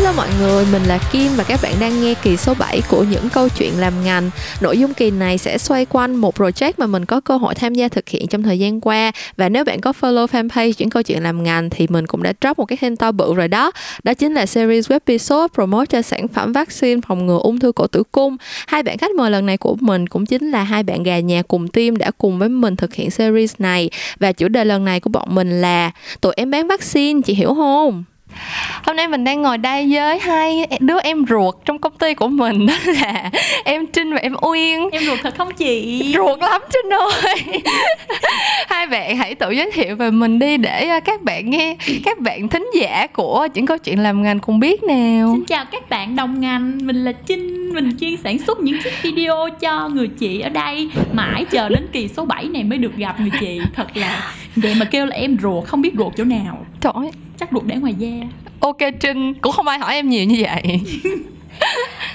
Hello mọi người, mình là Kim và các bạn đang nghe kỳ số 7 của những câu chuyện làm ngành. Nội dung kỳ này sẽ xoay quanh một project mà mình có cơ hội tham gia thực hiện trong thời gian qua và nếu bạn có follow fanpage những câu chuyện làm ngành thì mình cũng đã drop một cái hint to bự rồi đó. Đó chính là series web episode promote cho sản phẩm vaccine phòng ngừa ung thư cổ tử cung. Hai bạn khách mời lần này của mình cũng chính là hai bạn gà nhà cùng team đã cùng với mình thực hiện series này và chủ đề lần này của bọn mình là tụi em bán vaccine, chị hiểu không? Hôm nay mình đang ngồi đây với hai đứa em ruột trong công ty của mình. Đó là em Trinh và em Uyên. Em ruột thật không chị? Ruột lắm Trinh ơi. Hai bạn hãy tự giới thiệu về mình đi để à, các bạn nghe Các bạn thính giả của những câu chuyện làm ngành cùng biết nào. Xin chào các bạn đồng ngành. Mình là Trinh. Mình chuyên sản xuất những chiếc video cho người chị ở đây. Mãi chờ đến kỳ số 7 này mới được gặp người chị. Thật là Vậy mà kêu là em ruột không biết ruột chỗ nào. Trời ơi Chắc ruột để ngoài da. Ok Trinh Cũng không ai hỏi em nhiều như vậy.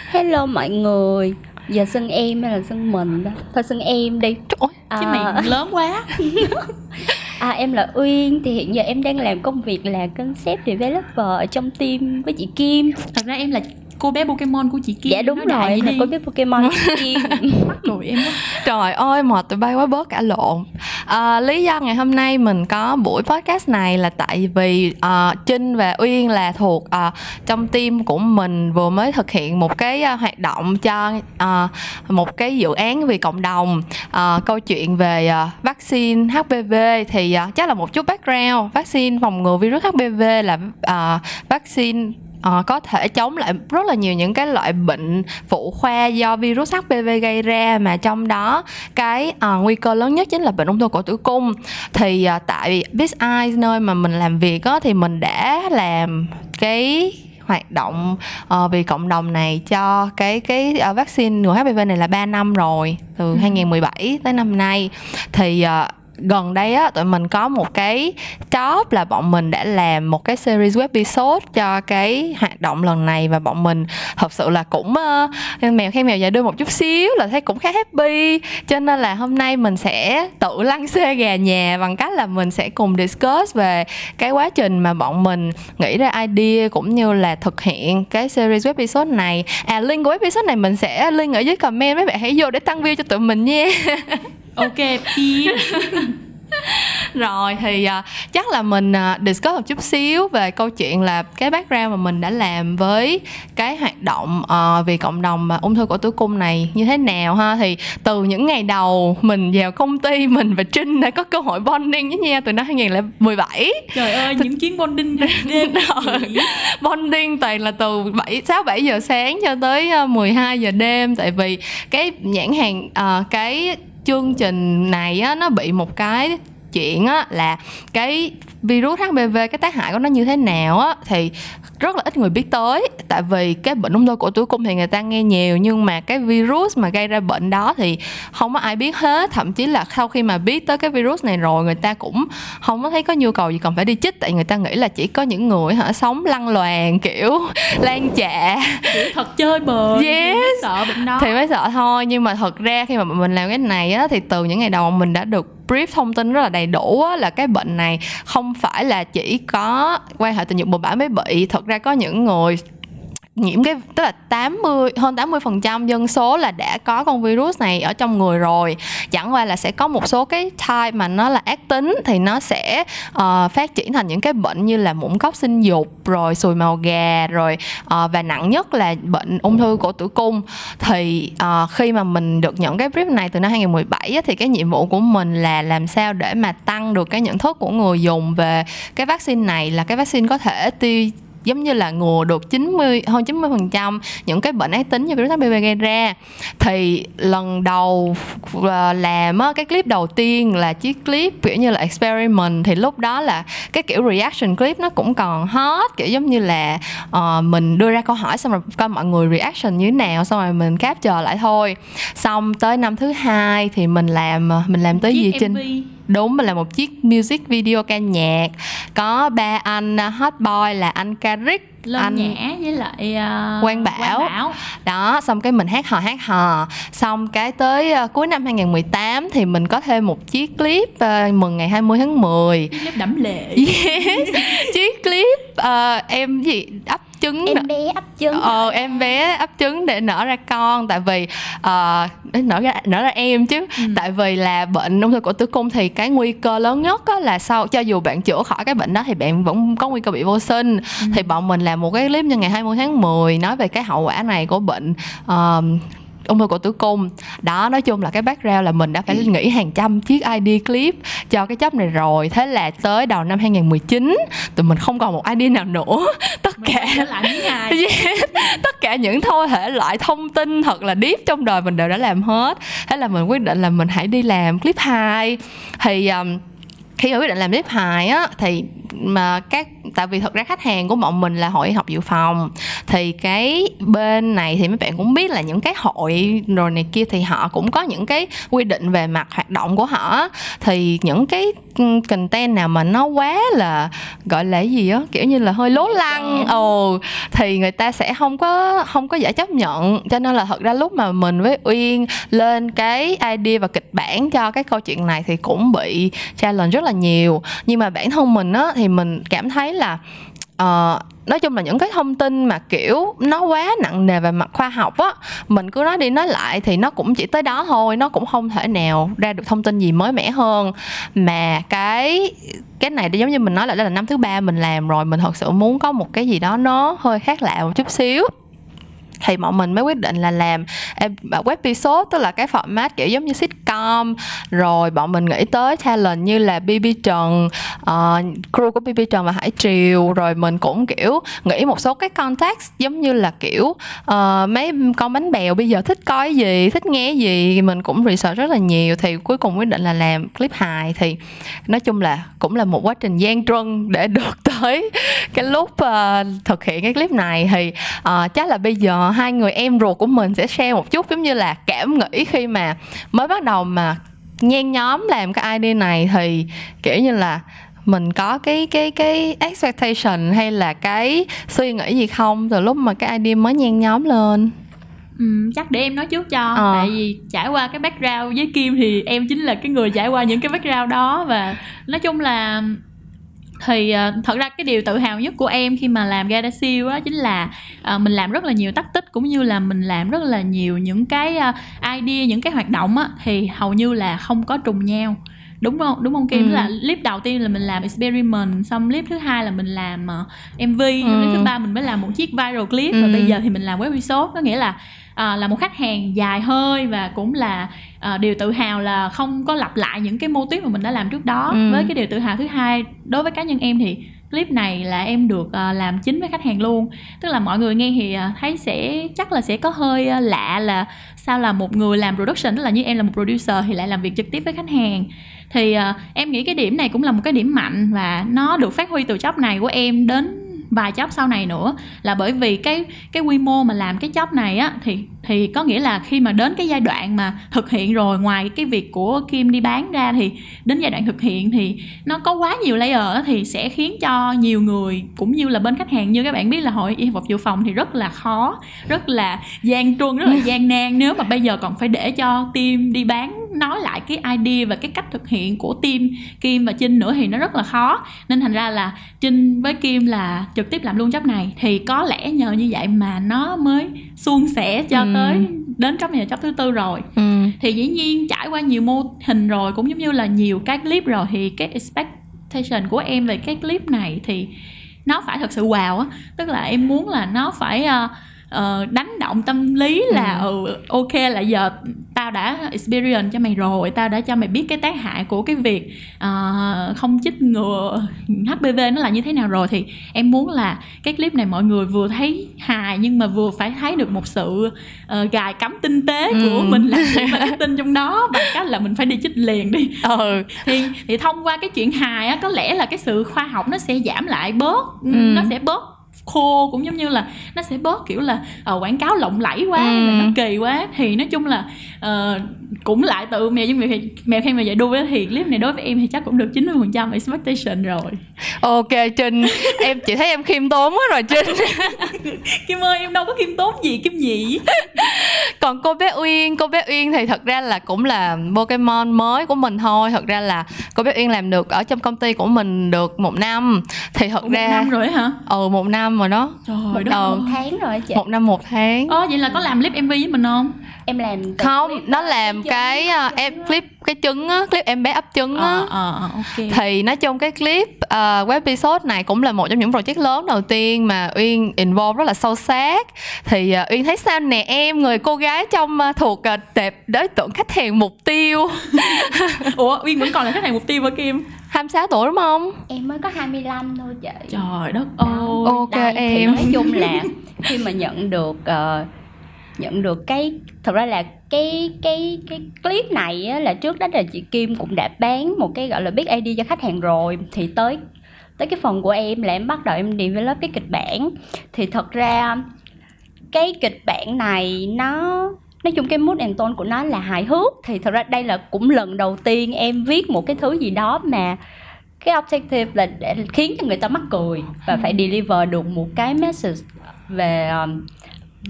Hello mọi người. Giờ xưng em hay là xưng mình đó Thôi xưng em đi. Trời ơi à, Chứ miệng lớn quá. À, Em là Uyên Thì hiện giờ em đang làm công việc là concept developer Ở trong team với chị Kim. Thật ra em là cô bé Pokemon của chị Kim Dạ đúng rồi là đi. cô biết Pokemon của Kim. Cười em Trời ơi mệt tụi bay quá bớt cả lộn. À, Lý do ngày hôm nay mình có buổi podcast này là tại vì uh, Trinh và Uyên là thuộc uh, trong team của mình vừa mới thực hiện một cái uh, hoạt động cho uh, một cái dự án vì cộng đồng. Uh, câu chuyện về uh, vaccine HPV thì uh, chắc là một chút background. Vaccine phòng ngừa virus HPV là uh, vaccine Ờ, có thể chống lại rất là nhiều những cái loại bệnh phụ khoa do virus HPV gây ra mà trong đó cái uh, nguy cơ lớn nhất chính là bệnh ung thư cổ tử cung thì uh, tại Biz Eyes nơi mà mình làm việc á, thì mình đã làm cái hoạt động uh, vì cộng đồng này cho cái cái uh, vaccine ngừa HPV này là 3 năm rồi từ Ừ. 2017 tới năm nay thì uh, gần đây á tụi mình có một cái job là bọn mình đã làm một cái series webisode cho cái hoạt động lần này và bọn mình thật sự là cũng uh, mèo khen mèo dạ đưa một chút xíu là thấy cũng khá happy. Cho nên là hôm nay mình sẽ tự lăn xê gà nhà bằng cách là mình sẽ cùng discuss về cái quá trình mà bọn mình nghĩ ra idea cũng như là thực hiện cái series webisode này. À link của webisode này mình sẽ link ở dưới comment mấy bạn hãy vô để tăng view cho tụi mình nha. Ok Kim rồi thì uh, chắc là mình uh, discuss một chút xíu về câu chuyện là cái background mà mình đã làm với cái hoạt động uh, vì cộng đồng mà ung thư cổ tử cung này như thế nào ha? Thì từ những ngày đầu mình vào công ty mình và Trinh đã có cơ hội bonding với nhau từ năm 2017 Trời ơi những chuyến bonding đêm bonding toàn là từ 7 6 7 giờ sáng cho tới ờ, 12 giờ đêm. Tại vì cái nhãn hàng ờ, cái chương trình này á, nó bị một cái chuyện á, là cái virus HPV cái tác hại của nó như thế nào á, thì rất là ít người biết tới. Tại vì cái bệnh ung thư cổ tử cung thì người ta nghe nhiều nhưng mà cái virus mà gây ra bệnh đó thì không có ai biết hết. Thậm chí là sau khi mà biết tới cái virus này rồi người ta cũng không có thấy có nhu cầu gì cần phải đi chích. Tại người ta nghĩ là chỉ có những người hả sống lăn loàn kiểu lan chạ Kiểu thật chơi bời Yes. mới sợ bệnh đó. Thì mới sợ thôi. Nhưng mà thật ra khi mà mình làm cái này á thì từ những ngày đầu mình đã được brief thông tin rất là đầy đủ á, là cái bệnh này không phải là chỉ có quan hệ tình dục bừa bãi mới bị. Thật ra có những người nhiễm cái tức là 80 hơn 80 phần trăm dân số là đã có con virus này ở trong người rồi. Chẳng qua là sẽ có một số cái type mà nó là ác tính thì nó sẽ uh, phát triển thành những cái bệnh như là mụn cóc sinh dục rồi sùi màu gà rồi uh, và nặng nhất là bệnh ung thư cổ tử cung. Thì uh, khi mà mình được nhận cái brief này từ năm 2017 á, thì cái nhiệm vụ của mình là làm sao để mà tăng được cái nhận thức của người dùng về cái vaccine này là cái vaccine có thể tiêu giống như là ngừa được 90 hơn 90 phần trăm những cái bệnh ác tính như virus HPV gây ra. Thì lần đầu ờ, làm á, cái clip đầu tiên là chiếc clip kiểu như là experiment thì lúc đó là cái kiểu reaction clip nó cũng còn hot kiểu giống như là ờ, mình đưa ra câu hỏi xong rồi coi mọi người reaction như thế nào xong rồi mình capture lại thôi. Xong tới năm thứ hai thì mình làm mình làm tới gì Chiếc trên MV đúng là một chiếc music video ca nhạc. Có ba anh uh, hot boy là anh Caric Lân anh Nhã với lại uh, Quang Bảo. đó xong cái mình hát hò hát hò. Xong cái tới uh, cuối năm 2018 thì mình có thêm một chiếc clip uh, mừng ngày 20 tháng 10 Chiếc clip đẫm lệ. Yes chiếc clip uh, em gì? Up trứng em bé ấp trứng ờ em bé ấp trứng để nở ra con tại vì uh, để nở ra nở ra em chứ ừ. tại vì là bệnh ung thư cổ tử cung thì cái nguy cơ lớn nhất á là sau cho dù bạn chữa khỏi cái bệnh đó thì bạn vẫn có nguy cơ bị vô sinh ừ. thì bọn mình làm một cái clip như ngày 20 tháng 10 nói về cái hậu quả này của bệnh uh, ung thư cổ tử cung. Đó nói chung là cái background là mình đã phải nghĩ hàng trăm chiếc ID clip cho cái chấp này rồi. Thế là tới đầu năm 2019 tụi mình không còn một ID nào nữa. Tất cả yes, tất cả những thô thể loại thông tin thật là deep trong đời mình đều đã làm hết. Thế là mình quyết định là mình hãy đi làm clip 2 thì um, khi mà quyết định làm clip hài á thì mà các tại vì thật ra khách hàng của bọn mình là hội học dự phòng. Thì cái bên này thì mấy bạn cũng biết là những cái hội rồi này kia thì họ cũng có những cái quy định về mặt hoạt động của họ. Thì những cái content nào mà nó quá là gọi là gì á kiểu như là hơi lố lăng ồ thì người ta sẽ không có không có giải chấp nhận. Cho nên là thật ra lúc mà mình với uyên lên cái idea và kịch bản cho cái câu chuyện này thì cũng bị challenge rất là nhiều. Nhưng mà bản thân mình á thì mình cảm thấy là uh, nói chung là những cái thông tin mà kiểu nó quá nặng nề về mặt khoa học á mình cứ nói đi nói lại thì nó cũng chỉ tới đó thôi nó cũng không thể nào ra được thông tin gì mới mẻ hơn. Mà cái cái này giống như mình nói là đây là năm thứ ba mình làm rồi mình thật sự muốn có một cái gì đó nó hơi khác lạ một chút xíu thì bọn mình mới quyết định là làm à, web episode tức là cái format kiểu giống như sitcom. Rồi bọn mình nghĩ tới talent như là BB Trần uh, crew của BB Trần và Hải Triều. Rồi mình cũng kiểu nghĩ một số cái context giống như là kiểu uh, mấy con bánh bèo bây giờ thích coi gì thích nghe gì. Mình cũng research rất là nhiều thì cuối cùng quyết định là làm clip hài. Thì nói chung là cũng là một quá trình gian truân để được tới cái lúc uh, thực hiện cái clip này. Thì uh, chắc là bây giờ hai người em ruột của mình sẽ share một chút giống như là cảm nghĩ khi mà mới bắt đầu mà nhen nhóm làm cái ID này thì kiểu như là mình có cái cái cái expectation hay là cái suy nghĩ gì không từ lúc mà cái ID mới nhen nhóm lên Ừ, chắc để em nói trước cho ờ. tại vì trải qua cái background với kim thì em chính là cái người trải qua những cái background đó và nói chung là thì uh, thật ra cái điều tự hào nhất của em khi mà làm Gadasil á chính là uh, mình làm rất là nhiều tác tích cũng như là mình làm rất là nhiều những cái uh, idea những cái hoạt động á thì hầu như là không có trùng nhau đúng không đúng không kim ừ. là clip đầu tiên là mình làm experiment xong clip thứ hai là mình làm uh, mv ừ. clip thứ ba mình mới làm một chiếc viral clip ừ. và bây giờ thì mình làm web episode có nghĩa là à, là một khách hàng dài hơi và cũng là à, điều tự hào là không có lặp lại những cái mô típ mà mình đã làm trước đó. Ừ. với cái điều tự hào thứ hai đối với cá nhân em thì clip này là em được uh, làm chính với khách hàng luôn. Tức là mọi người nghe thì uh, thấy sẽ chắc là sẽ có hơi uh, lạ là sao là một người làm production tức là như em là một producer thì lại làm việc trực tiếp với khách hàng. Thì uh, em nghĩ cái điểm này cũng là một cái điểm mạnh và nó được phát huy từ job này của em đến vài chóp sau này nữa. Là bởi vì cái cái quy mô mà làm cái chóp này á, thì thì có nghĩa là khi mà đến cái giai đoạn mà thực hiện rồi ngoài cái việc của Kim đi bán ra thì đến giai đoạn thực hiện thì nó có quá nhiều layer thì sẽ khiến cho nhiều người cũng như là bên khách hàng như các bạn biết là hội y học dự phòng thì rất là khó rất là gian truân rất là gian nan. Nếu mà bây giờ còn phải để cho team đi bán nói lại cái idea và cái cách thực hiện của team Kim và Trinh nữa thì nó rất là khó. Nên thành ra là Trinh với Kim là trực tiếp làm luôn job này. Thì có lẽ nhờ như vậy mà nó mới suôn sẻ cho ừ. Tới đến job này là job thứ tư rồi ừ. thì dĩ nhiên trải qua nhiều mô hình rồi cũng giống như là nhiều cái clip rồi thì cái expectation của em về cái clip này thì nó phải thật sự wow á tức là em muốn là nó phải uh, uh, đánh động tâm lý là ừ. ừ ok là giờ tao đã experience cho mày rồi tao đã cho mày biết cái tác hại của cái việc uh, không chích ngừa HPV nó là như thế nào rồi thì em muốn là cái clip này mọi người vừa thấy hài nhưng mà vừa phải thấy được một sự uh, gài cắm tinh tế ừ. của mình là marketing trong đó bằng cách là mình phải đi chích liền đi ừ. thì thì thông qua cái chuyện hài á có lẽ là cái sự khoa học nó sẽ giảm lại bớt ừ. nó sẽ bớt khô cũng giống như là nó sẽ bớt kiểu là uh, quảng cáo lộng lẫy quá ừ. nó kỳ quá thì nói chung là uh, cũng lại từ mèo với mèo mèo khi mà dạy đuôi thì clip này đối với em thì chắc cũng được 90 phần trăm expectation rồi. Ok trinh em chỉ thấy em khiêm tốn quá rồi trinh. Kim ơi em đâu có khiêm tốn gì kim gì còn cô bé uyên cô bé uyên thì thật ra là cũng là pokemon mới của mình thôi. Thật ra là cô bé uyên làm được ở trong công ty của mình được một năm. Thì thật Ủa, ra một năm rồi hả? Ừ một năm rồi đó. Trời đất Ờ. ơi một tháng rồi chị. một năm một tháng. Ồ vậy là có làm clip MV với mình không? em làm không nó làm cái uh, em clip cái trứng á clip em bé ấp trứng á Ờ ờ ờ, ok. thì nói chung cái clip uh, web episode này cũng là một trong những project lớn đầu tiên mà uyên involve rất là sâu sát thì uh, uyên thấy sao nè em người cô gái trong uh, thuộc uh, tệp đối tượng khách hàng mục tiêu Ủa Uyên vẫn còn là khách hàng mục tiêu hả Kim? 26 tuổi đúng không em mới có 25 thôi chị Trời đất ơi. Ok, Đây, thì em. nói chung là khi mà nhận được ờ, nhận được cái thật ra là cái cái cái clip này á, là trước đó là chị Kim cũng đã bán một cái gọi là big ID cho khách hàng rồi. Thì tới tới cái phần của em là em bắt đầu em develop cái kịch bản. Thì thật ra cái kịch bản này nó nói chung cái mood and tone của nó là hài hước. Thì thật ra đây là cũng lần đầu tiên em viết một cái thứ gì đó mà cái objective là để khiến cho người ta mắc cười và phải deliver được một cái message về um,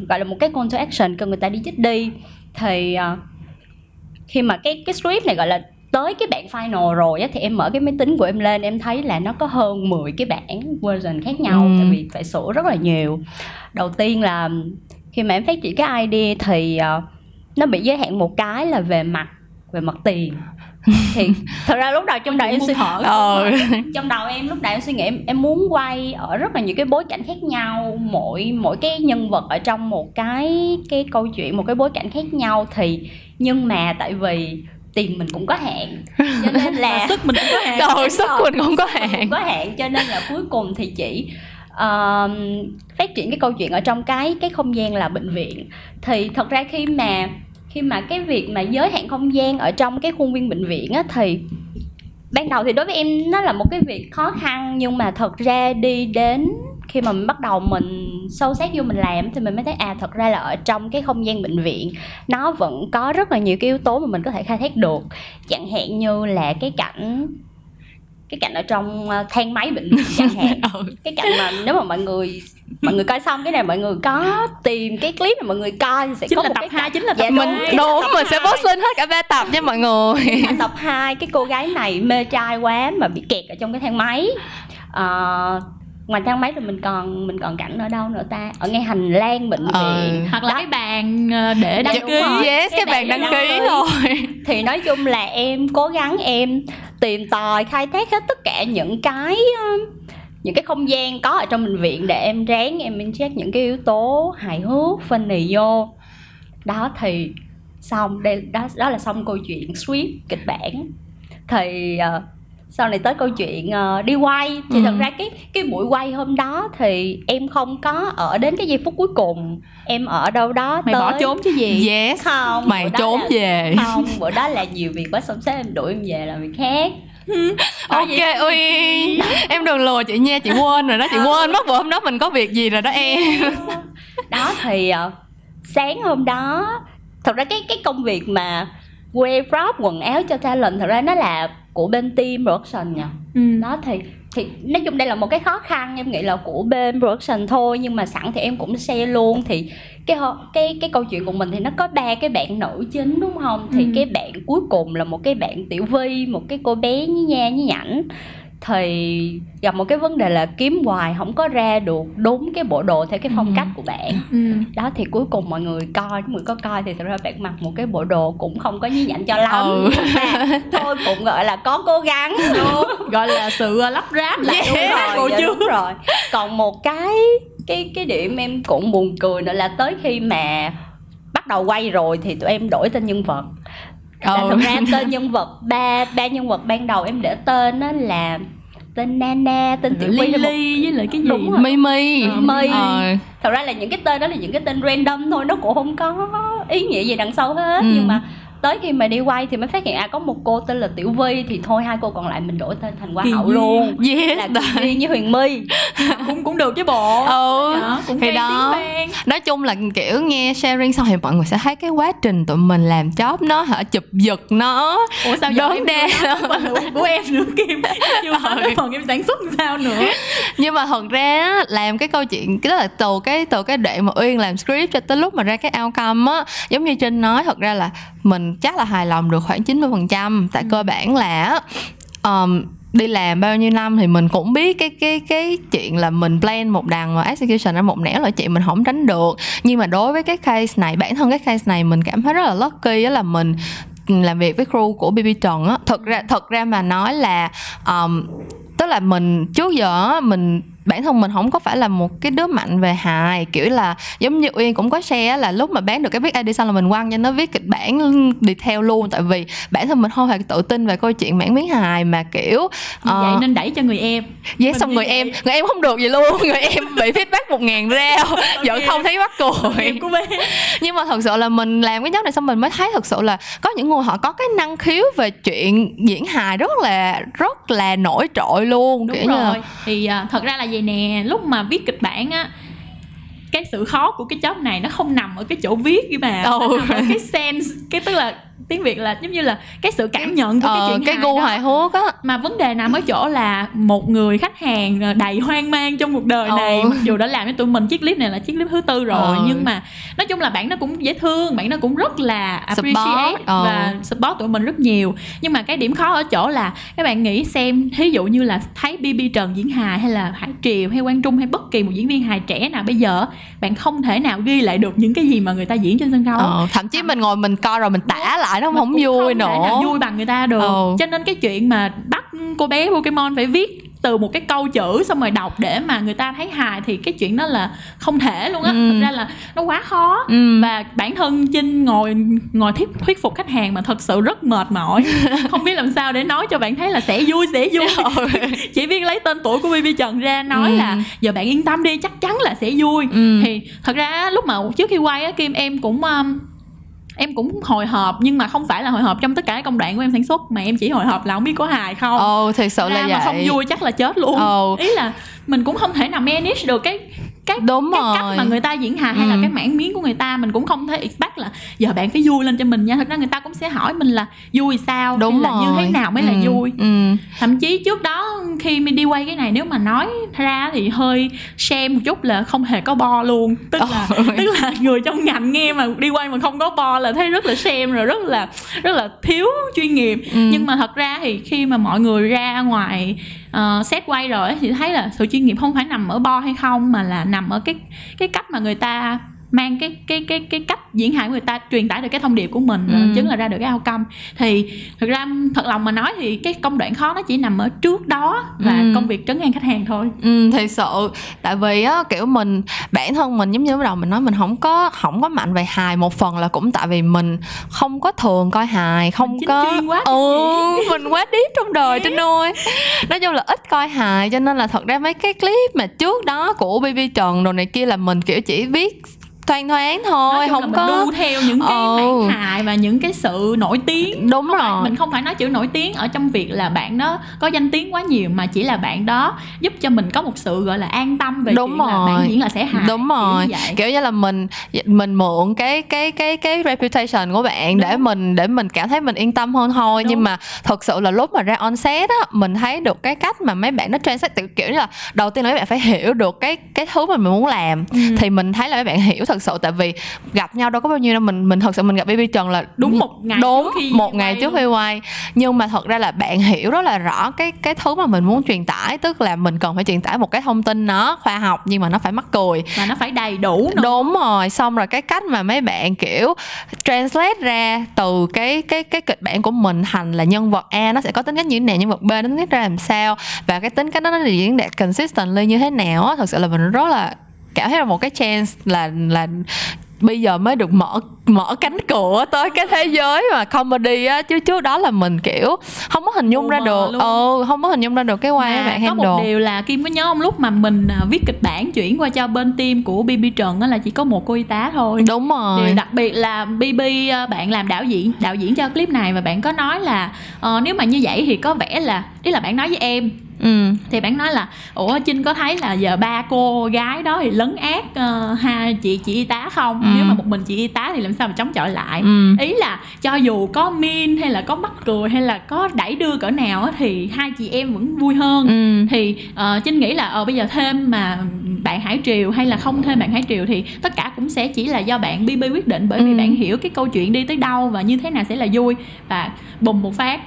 gọi là một cái call to action cho người ta đi chích đi. Thì uh, khi mà cái cái script này gọi là tới cái bản final rồi á thì em mở cái máy tính của em lên em thấy là nó có hơn 10 cái bản version khác nhau Ừ. tại vì phải sửa rất là nhiều. Đầu tiên là khi mà em phát triển cái ID thì uh, nó bị giới hạn một cái là về mặt về mặt tiền thì thật ra lúc đầu trong đầu em suy thở. ờ trong đầu em lúc đầu em suy nghĩ em, em muốn quay ở rất là nhiều cái bối cảnh khác nhau mỗi mỗi cái nhân vật ở trong một cái cái câu chuyện một cái bối cảnh khác nhau thì nhưng mà tại vì tiền mình cũng có hạn cho nên là Và sức mình cũng có hạn. đầu sức mình cũng có hạn cũng có hạn cho nên là cuối cùng thì chỉ um, phát triển cái câu chuyện ở trong cái cái không gian là bệnh viện thì thật ra khi mà khi mà cái việc mà giới hạn không gian ở trong cái khuôn viên bệnh viện á, thì ban đầu thì đối với em nó là một cái việc khó khăn, nhưng mà thật ra đi đến khi mà mình bắt đầu mình sâu sát vô mình làm thì mình mới thấy à thật ra là ở trong cái không gian bệnh viện, nó vẫn có rất là nhiều cái yếu tố mà mình có thể khai thác được. Chẳng hạn như là cái cảnh cái cảnh ở trong ờ, thang máy bệnh viện chẳng hạn Ừ. cái cảnh mà nếu mà mọi người mọi người coi xong cái này mọi người có tìm cái clip mà mọi người coi thì sẽ Chính có là một tập cái 2, cảnh- chính là tập Dạ, mình đúng. đúng Tập mình sẽ hai. post lên hết cả ba tập nha mọi người tập 2 cái cô gái này mê trai quá mà bị kẹt ở trong cái thang máy Ờ, ngoài thang máy thì mình còn mình còn cảnh ở đâu nữa ta ở ngay hành lang bệnh Ờ. viện Hoặc là Đó. cái bàn ờ, để đăng Đúng ký. rồi. yes Cái cái bàn đăng đăng ký thôi thì nói chung là em cố gắng em tìm tòi khai thác hết tất cả những cái um, những cái không gian có ở trong bệnh viện để em ráng em inject những cái yếu tố hài hước funny vô đó thì xong đây đó đó là xong câu chuyện script kịch bản thì ờ, sau này tới câu chuyện ờ, đi quay. Thì Ừ. thật ra cái cái buổi quay hôm đó thì em không có ở đến cái giây phút cuối cùng. Em ở đâu đó Mày tới bỏ trốn chứ gì? yes. Không mày trốn là- về. không bữa đó là nhiều việc quá xong sếp em đuổi em về làm việc khác. Ok uyên. Em đừng lừa chị nha chị quên rồi đó chị quên. Mất bữa hôm đó mình có việc gì rồi đó em. Đó thì ờ, sáng hôm đó thật ra cái cái công việc mà quay prop quần áo cho talent thật ra nó là của bên team production nha Ừ. đó thì thì nói chung đây là một cái khó khăn em nghĩ là của bên production thôi nhưng mà sẵn thì em cũng share luôn thì cái cái cái câu chuyện của mình thì nó có ba cái bạn nữ chính đúng không thì Ừ. cái bạn cuối cùng là một cái bạn tiểu vi một cái cô bé nhí nha nhí nhảnh thì gặp một cái vấn đề là kiếm hoài không có ra được đúng cái bộ đồ theo cái phong Ừ. cách của bạn Ừ. đó thì cuối cùng mọi người coi mọi người có coi thì thật ra bạn mặc một cái bộ đồ cũng không có nhí nhảnh cho lắm Ừ. thôi cũng gọi là có cố gắng Đúng. Gọi là sự ờ, lắp ráp lại đúng đúng rồi, dạ, đúng rồi còn một cái cái cái điểm em cũng buồn cười nữa là tới khi mà bắt đầu quay rồi thì tụi em đổi tên nhân vật là Ừ. thật ra tên nhân vật ba ba nhân vật ban đầu em để tên đó là tên Nana tên Tiểu một Lily với lại cái gì? Đúng rồi. mi mi Ờ, Mi. Ờ, thật ra là những cái tên đó là những cái tên random thôi nó cũng không có ý nghĩa gì đằng sau hết Ừ. nhưng mà tới khi mà đi quay thì mới phát hiện à có một cô tên là Tiểu Vi thì thôi hai cô còn lại mình đổi tên thành Hoa Kỳ hậu luôn. Yes là Kỳ với Huyền My. Cũng cũng được chứ bộ. Ừ đó, cũng thì đó. nói chung là kiểu nghe sharing xong thì mọi người sẽ thấy cái quá trình tụi mình làm job nó hả chụp giật nó. Ủa sao Đớn phần của- em nữa kim? Chưa nói tới phần em sản xuất sao nữa? Nhưng mà thật ra làm cái câu chuyện cái là từ cái từ cái đoạn mà uyên làm script cho tới lúc mà ra cái outcome á giống như trinh nói thật ra là mình chắc là hài lòng được khoảng 90% phần trăm. Tại cơ bản là um, đi làm bao nhiêu năm thì mình cũng biết cái cái cái chuyện là mình plan một đằng mà execution ra một nẻo là chuyện mình không tránh được. Nhưng mà đối với cái case này bản thân cái case này mình cảm thấy rất là lucky đó là mình làm việc với crew của BB Trần á. Thật ra thật ra mà nói là um, tức là mình trước giờ mình bản thân mình không có phải là một cái đứa mạnh về hài kiểu là giống như uyên cũng có share á, là lúc mà bán được cái viết ID xong là mình quăng cho nó viết kịch bản đi theo luôn. Tại vì bản thân mình không hề tự tin về câu chuyện mảng miếng hài mà kiểu ờ, vậy nên đẩy cho người em. Yeah, Mình xong người em người em không được gì luôn. Người em bị feedback một ngàn reo. Vẫn không thấy bắt cười. Nhưng mà thật sự là mình làm cái job này xong mình mới thấy thật sự là có những người họ có cái năng khiếu về chuyện diễn hài rất là rất là nổi trội luôn. Đúng kiểu như là- rồi. Thì à, thật ra là vậy nè lúc mà viết kịch bản á cái sự khó của cái job này nó không nằm ở cái chỗ viết kia mà Ừ. nó nằm ở cái sense cái tức là tiếng việt là giống như là cái sự cảm nhận của cái ờ, chuyện cái gu hài hước á. Mà vấn đề nằm ở chỗ là một người khách hàng ờ, đầy hoang mang trong cuộc đời này mặc dù đã làm cho tụi mình chiếc clip này là chiếc clip thứ tư rồi Ừ. nhưng mà nói chung là bạn nó cũng dễ thương bạn nó cũng rất là appreciate Support, ừ. và support tụi mình rất nhiều. Nhưng mà cái điểm khó ở chỗ là các bạn nghĩ xem thí dụ như là thấy BB Trần diễn hài hay là Hải Triều hay Quang Trung hay bất kỳ một diễn viên hài trẻ nào bây giờ bạn không thể nào ghi lại được những cái gì mà người ta diễn trên sân khấu. Ờ, thậm chí mình ngồi mình coi rồi mình tả lại nó Mà không vui không nữa vui bằng người ta được Ừ. cho nên cái chuyện mà bắt cô bé Pokemon phải viết từ một cái câu chữ xong rồi đọc để mà người ta thấy hài thì cái chuyện đó là không thể luôn á Ừ. thực ra là nó quá khó Ừ. và bản thân Trinh ngồi ngồi thuyết thuyết phục khách hàng mà thật sự rất mệt mỏi không biết làm sao để nói cho bạn thấy là sẽ vui sẽ vui chỉ biết lấy tên tuổi của BB Trần ra nói Ừ. là giờ bạn yên tâm đi chắc chắn là sẽ vui Ừ. thì thật ra lúc mà trước khi quay á Kim em cũng um, em cũng hồi hộp nhưng mà không phải là hồi hộp trong tất cả công đoạn của em sản xuất mà em chỉ hồi hộp là không biết có hài không. Ồ thật sự là ra vậy mà không vui chắc là chết luôn. Ồ. ý là mình cũng không thể nào manage được cái cái Đúng cái rồi. cách mà người ta diễn hài hay là Ừ. cái mảng miếng của người ta mình cũng không thể expect là giờ bạn phải vui lên cho mình nha thật ra người ta cũng sẽ hỏi mình là vui sao đúng hay là rồi như thế nào mới là Ừ, vui ừ. thậm chí trước đó khi mình đi quay cái này nếu mà nói ra thì hơi shame một chút là không hề có bo luôn tức là Ôi. tức là người trong ngành nghe mà đi quay mà không có bo là thấy rất là shame rồi rất là rất là thiếu chuyên nghiệp Ừ. nhưng mà thật ra thì khi mà mọi người ra ngoài Ờ, uh, xét quay rồi thì thấy là sự chuyên nghiệp không phải nằm ở bo hay không mà là nằm ở cái cái cách mà người ta mang cái cái cái cái cách diễn hài của người ta truyền tải được cái thông điệp của mình Ừ. chứng là ra được cái outcome. Thì thực ra thật lòng mà nói thì cái công đoạn khó nó chỉ nằm ở trước đó và Ừ. công việc trấn an khách hàng thôi. Ừ, thì sự tại vì á kiểu mình bản thân mình giống như lúc đầu mình nói mình không có không có mạnh về hài một phần là cũng tại vì mình không có thường coi hài không Mình có quá, ừ mình quá deep trong đời trên ơi nói chung là ít coi hài cho nên là thật ra mấy cái clip mà trước đó của BB Trần đồ này kia là mình kiểu chỉ viết thoang thoáng thôi không là có đu theo những cái Ừ. mảng hài và những cái sự nổi tiếng đúng Không phải- rồi mình không phải nói chữ nổi tiếng ở trong việc là bạn đó có danh tiếng quá nhiều mà chỉ là bạn đó giúp cho mình có một sự gọi là an tâm về Đúng chuyện là rồi. bạn diễn là sẽ hài đúng rồi như kiểu như là mình mình mượn cái cái cái cái reputation của bạn để Đúng. mình để mình cảm thấy mình yên tâm hơn thôi Đúng. nhưng mà thật sự là lúc mà ra on set á mình thấy được cái cách mà mấy bạn nó translate kiểu như là đầu tiên là mấy bạn phải hiểu được cái cái thứ mà mình muốn làm Ừ. thì mình thấy là mấy bạn hiểu thật sự tại vì gặp nhau đâu có bao nhiêu đâu. Mình mình thật sự mình gặp BB Trần là Đúng một ngày đúng trước khi một quay ngày trước khi quay nhưng mà thật ra là bạn hiểu rất là rõ cái cái thứ mà mình muốn truyền tải. Tức là mình cần phải truyền tải một cái thông tin nó khoa học nhưng mà nó phải mắc cười. Mà nó phải đầy đủ nữa. Đúng rồi. Xong rồi cái cách mà mấy bạn kiểu translate ra từ cái cái cái kịch bản của mình thành là nhân vật A nó sẽ có tính cách như thế nào nhân vật B nó tính cách ra làm sao và cái tính cách đó nó diễn đạt consistently như thế nào á thật sự là mình rất là cảm thấy là một cái chance là là bây giờ mới được mở mở cánh cửa tới cái thế giới mà comedy á. Chứ trước đó là mình kiểu không có hình dung ra được. luôn. ừ không có hình dung ra được cái quay Mà bạn có một điều là Kim có nhớ không? Lúc mà mình à, viết kịch bản chuyển qua cho bên team của BB Trần á là chỉ có một cô y tá thôi. Đúng rồi. Điều đặc biệt là BB à, bạn làm đạo diễn đạo diễn cho clip này và bạn có nói là ờ, nếu mà như vậy thì có vẻ là ý là bạn nói với em ừ. Thì bạn nói là ủa Trinh có thấy là giờ ba cô gái đó thì lấn át ờ, ha chị chị y tá không? Ừ. nếu mà một mình chị y tá thì làm sao mà chống chọi lại? Ừ. Ý là cho dù có min hay là có mắc cười hay là có đẩy đưa cỡ nào á, thì hai chị em vẫn vui hơn. Ừ. Thì uh, trinh nghĩ là ờ bây giờ thêm mà bạn hải triều hay là không thêm bạn hải triều thì tất cả cũng sẽ chỉ là do bạn bb quyết định bởi vì Ừ. bạn hiểu cái câu chuyện đi tới đâu và như thế nào sẽ là vui và bùng một phát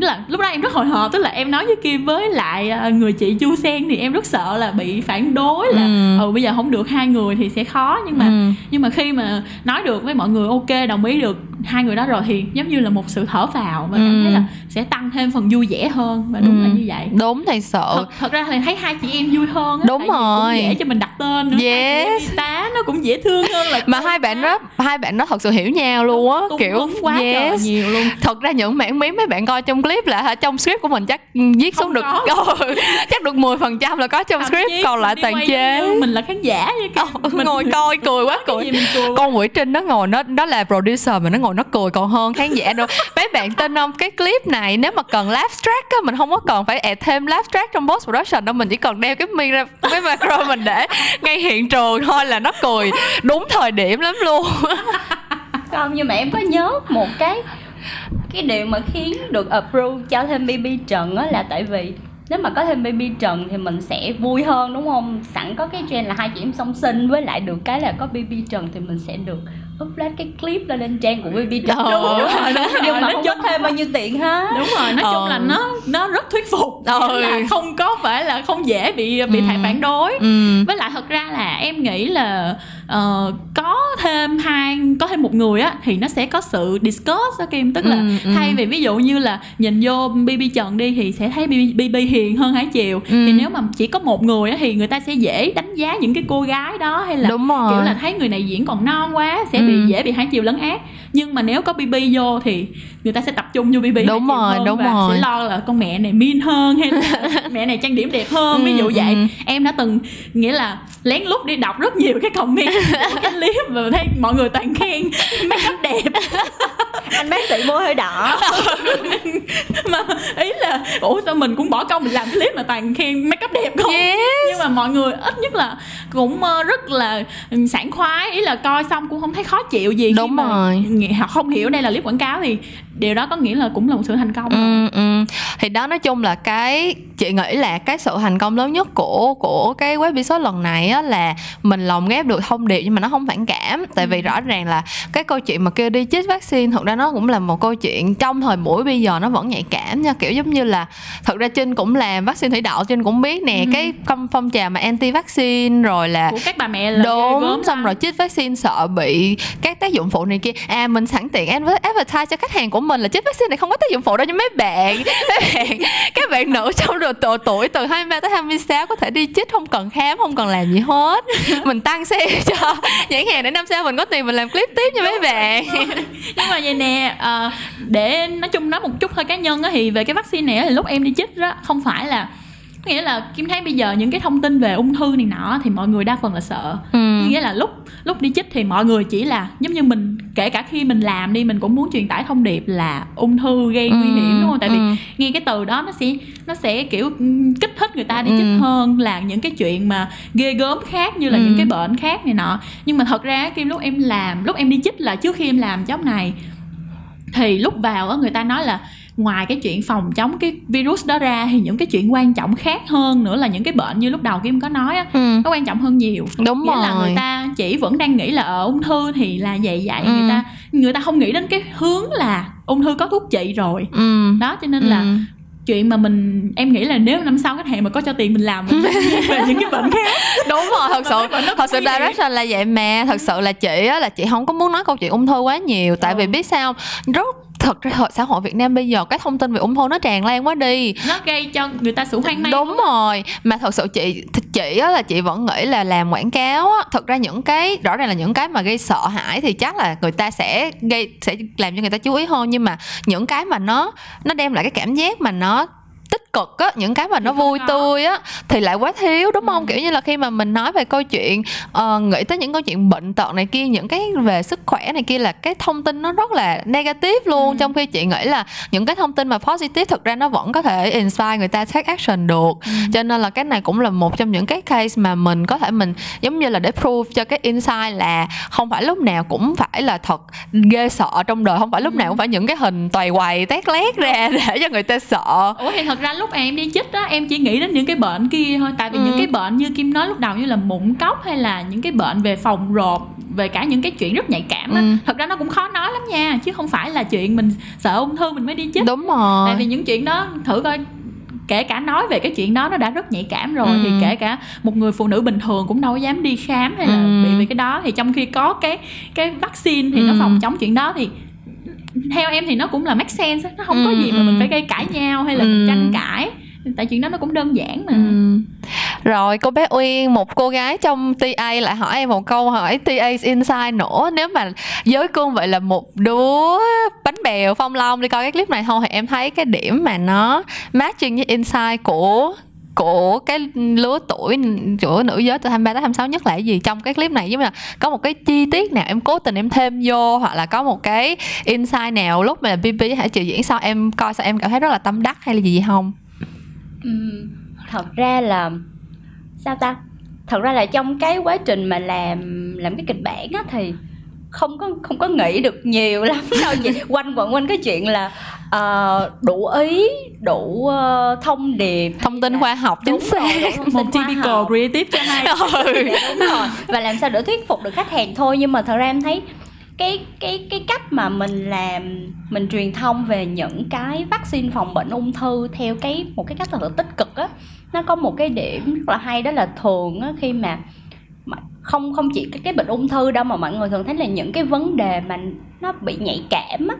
là lúc đó em rất hồi hộp tức là em nói với kim với lại ờ, người chị chu sen thì em rất sợ là bị phản đối là Ừ. ừ bây giờ không được hai người thì sẽ khó nhưng mà ừ. nhưng mà khi mà nói được với mọi người ok đồng ý được hai người đó rồi thì giống như là một sự thở phào và cảm Ừ. thấy là sẽ tăng thêm phần vui vẻ hơn và đúng là Ừ. như vậy đúng thì sợ thật, thật ra thì thấy hai chị em vui hơn á, Đúng rồi. Dễ cho mình đặt tên nữa. Yes. tá nó cũng dễ thương hơn là mà hai bạn đó hai bạn đó thật sự hiểu nhau luôn á kiểu quá trời yes. nhiều luôn. Thật ra những mảng miếng mấy bạn coi trong clip là trong script của mình chắc viết Không xuống được. Ừ, chắc được 10% phần trăm là có trong Thậm script còn lại toàn chế mình là khán giả như cái Ờ, ngồi coi cười quá cười. cười con Nguyễn Trinh nó ngồi nó nó là producer mà nó ngồi nó cười còn hơn khán giả nữa. Mấy bạn tin không cái clip này nếu mà cần laugh track á mình không có cần phải add thêm laugh track trong post production đâu mình chỉ cần đeo cái mi ra cái micro mình để ngay hiện trường thôi là nó cười. Đúng thời điểm lắm luôn. Không, nhưng mà em có nhớ một cái cái điều mà khiến được approve cho thêm BB Trần á là tại vì nếu mà có thêm BB Trần thì mình sẽ vui hơn, đúng không? Sẵn có cái trend là hai chị em song sinh, với lại được cái là có BB Trần thì mình sẽ được upload cái clip lên lên trang của BB Ờ. đúng rồi, đúng rồi, nhưng mà không chung- có thêm bao nhiêu tiền hết đúng rồi nói chung Ờ. là nó nó rất thuyết phục Ừ. là không có phải là không dễ bị bị Ừ. phản đối ừ. với lại thật ra là em nghĩ là ờ, có thêm hai có thêm một người á thì nó sẽ có sự discuss đó kim tức là Ừ, ừ. thay vì ví dụ như là nhìn vô bb trần đi thì sẽ thấy bb, BB hiền hơn hải chiều Ừ. thì nếu mà chỉ có một người á thì người ta sẽ dễ đánh giá những cái cô gái đó hay là đúng rồi kiểu là thấy người này diễn còn non quá sẽ Ừ. bị dễ bị hải chiều lấn át nhưng mà nếu có bb vô thì người ta sẽ tập trung vô bb Đúng rồi, hơn đúng và rồi. sẽ lo là con mẹ này mean hơn hay là mẹ này trang điểm đẹp hơn ví Ừ, dụ vậy ừ. em đã từng nghĩa là lén lút đi đọc rất nhiều cái comment của cái clip và thấy mọi người toàn khen. Make up đẹp. Anh bác sĩ môi hơi đỏ. Mà ý là ủa sao mình cũng bỏ công mình làm clip mà toàn khen make up đẹp không? Yes. Nhưng mà mọi người ít nhất là cũng ờ, rất là sảng khoái. Ý là coi xong cũng không thấy khó chịu gì khi Đúng mà rồi. họ không hiểu đây là clip quảng cáo thì điều đó có nghĩa là cũng là một sự thành công. Ừ, ừ. thì đó nói chung là cái chị nghĩ là cái sự thành công lớn nhất của của cái web episode lần này á là mình lồng ghép được thông điệp nhưng mà nó không phản cảm tại vì rõ ràng là cái câu chuyện mà kêu đi chích vaccine thật ra nó cũng là một câu chuyện trong thời buổi bây giờ nó vẫn nhạy cảm nha kiểu giống như là thật ra trinh cũng làm vaccine thủy đậu trinh cũng biết nè Ừ. cái phong phong trào mà anti vaccine rồi là của các bà mẹ là đúng xong lắm. rồi chích vaccine sợ bị các tác dụng phụ này kia à mình sẵn tiện adver- advertise cho khách hàng của mình là chích vaccine này không có tác dụng phụ đâu nhưng mấy bạn mấy bạn các bạn nữ trong độ tuổi tuổi từ 23 tới 26 có thể đi chích không cần khám không cần làm gì hết. Mình tăng xe cho nhãn hàng để năm sau mình có tiền mình làm clip tiếp nha mấy bạn. nhưng mà vậy nè ờ, để nói chung nói một chút hơi cá nhân á thì về cái vaccine này thì lúc em đi chích đó không phải là nghĩa là kim thấy bây giờ những cái thông tin về ung thư này nọ thì mọi người đa phần là sợ ừ. nghĩa là lúc lúc đi chích thì mọi người chỉ là giống như mình kể cả khi mình làm đi mình cũng muốn truyền tải thông điệp là ung thư gây nguy hiểm đúng không tại vì ừ. nghe cái từ đó nó sẽ nó sẽ kiểu ừm, kích thích người ta đi Ừ. chích hơn là những cái chuyện mà ghê gớm khác như là Ừ. những cái bệnh khác này nọ nhưng mà thật ra kim lúc em làm lúc em đi chích là trước khi em làm job này thì lúc vào á người ta nói là ngoài cái chuyện phòng chống cái virus đó ra thì những cái chuyện quan trọng khác hơn nữa là những cái bệnh như lúc đầu kim có nói á Ừ. nó quan trọng hơn nhiều đúng nghĩa rồi là người ta chỉ vẫn đang nghĩ là ở ung thư thì là vậy vậy Ừ. người ta người ta không nghĩ đến cái hướng là ung thư có thuốc trị rồi ừ. đó cho nên là Ừ. chuyện mà mình em nghĩ là nếu năm sau khách hàng mà có cho tiền mình làm mình về những cái bệnh khác đúng rồi thật sự thật sự direction là vậy mà thật sự là chị á là chị không có muốn nói câu chuyện ung thư quá nhiều tại vì Ừ. biết sao rất thật ra hội xã hội Việt Nam bây giờ cái thông tin về ung thư nó tràn lan quá đi. Nó gây cho người ta sự hoang mang đúng rồi. Mà thật sự chị chị á là chị vẫn nghĩ là làm quảng cáo á thật ra những cái rõ ràng là những cái mà gây sợ hãi thì chắc là người ta sẽ gây sẽ làm cho người ta chú ý hơn. Nhưng mà những cái mà nó nó đem lại cái cảm giác mà nó tích cực á những cái mà nó vui tươi á thì lại quá thiếu đúng không Ừ. kiểu như là khi mà mình nói về câu chuyện ờ, nghĩ tới những câu chuyện bệnh tật này kia những cái về sức khỏe này kia là cái thông tin nó rất là negative luôn Ừ. trong khi chị nghĩ là những cái thông tin mà positive thực ra nó vẫn có thể inspire người ta take action được Ừ. cho nên là cái này cũng là một trong những cái case mà mình có thể mình giống như là để prove cho cái insight là không phải lúc nào cũng phải là thật ghê sợ trong đời không phải lúc Ừ. nào cũng phải những cái hình toài quầy tét lét ra để cho người ta sợ Ủa thì thật ra lúc em đi chích á em chỉ nghĩ đến những cái bệnh kia thôi tại vì Ừ. những cái bệnh như kim nói lúc đầu như là mụn cóc hay là những cái bệnh về phòng rộp về cả những cái chuyện rất nhạy cảm á Ừ. thật ra nó cũng khó nói lắm nha chứ không phải là chuyện mình sợ ung thư mình mới đi chích đúng rồi tại vì những chuyện đó thử coi kể cả nói về cái chuyện đó nó đã rất nhạy cảm rồi Ừ. thì kể cả một người phụ nữ bình thường cũng đâu dám đi khám hay là Ừ. bị về cái đó thì trong khi có cái cái vaccine thì nó Ừ. phòng chống chuyện đó thì theo em thì nó cũng là make sense nó không có Ừ, gì mà mình ừ. phải gây cãi nhau hay là Ừ. mình tranh cãi tại chuyện đó nó cũng đơn giản mà Ừ. Rồi cô bé Uyên một cô gái trong TA lại hỏi em một câu hỏi TA Inside nữa Nếu mà với cương vị là một đứa bánh bèo phong long đi coi cái clip này không Thì em thấy cái điểm mà nó matching với Inside của của cái lứa tuổi của nữ giới từ 23 tới 26 nhất là cái gì? Trong cái clip này giống như là có một cái chi tiết nào em cố tình em thêm vô hoặc là có một cái insight nào lúc mà PP hãy chịu diễn sao em coi sao em cảm thấy rất là tâm đắc hay là gì không? Ừ, thật ra là sao ta? Thật ra là trong cái quá trình mà làm làm cái kịch bản á thì không có không có nghĩ được nhiều lắm đâu chị quanh quẩn quanh cái chuyện là ờ, đủ ý đủ ờ, thông điệp thông tin khoa học chính Đúng rồi, xác một typical học. creative cho hai ừ. Đúng rồi và làm sao để thuyết phục được khách hàng thôi nhưng mà thật ra em thấy cái cái cái cách mà mình làm mình truyền thông về những cái vaccine phòng bệnh ung thư theo cái một cái cách là tích cực á nó có một cái điểm rất là hay đó là thường á khi mà không không chỉ cái, cái bệnh ung thư đâu mà mọi người thường thấy là những cái vấn đề mà nó bị nhạy cảm á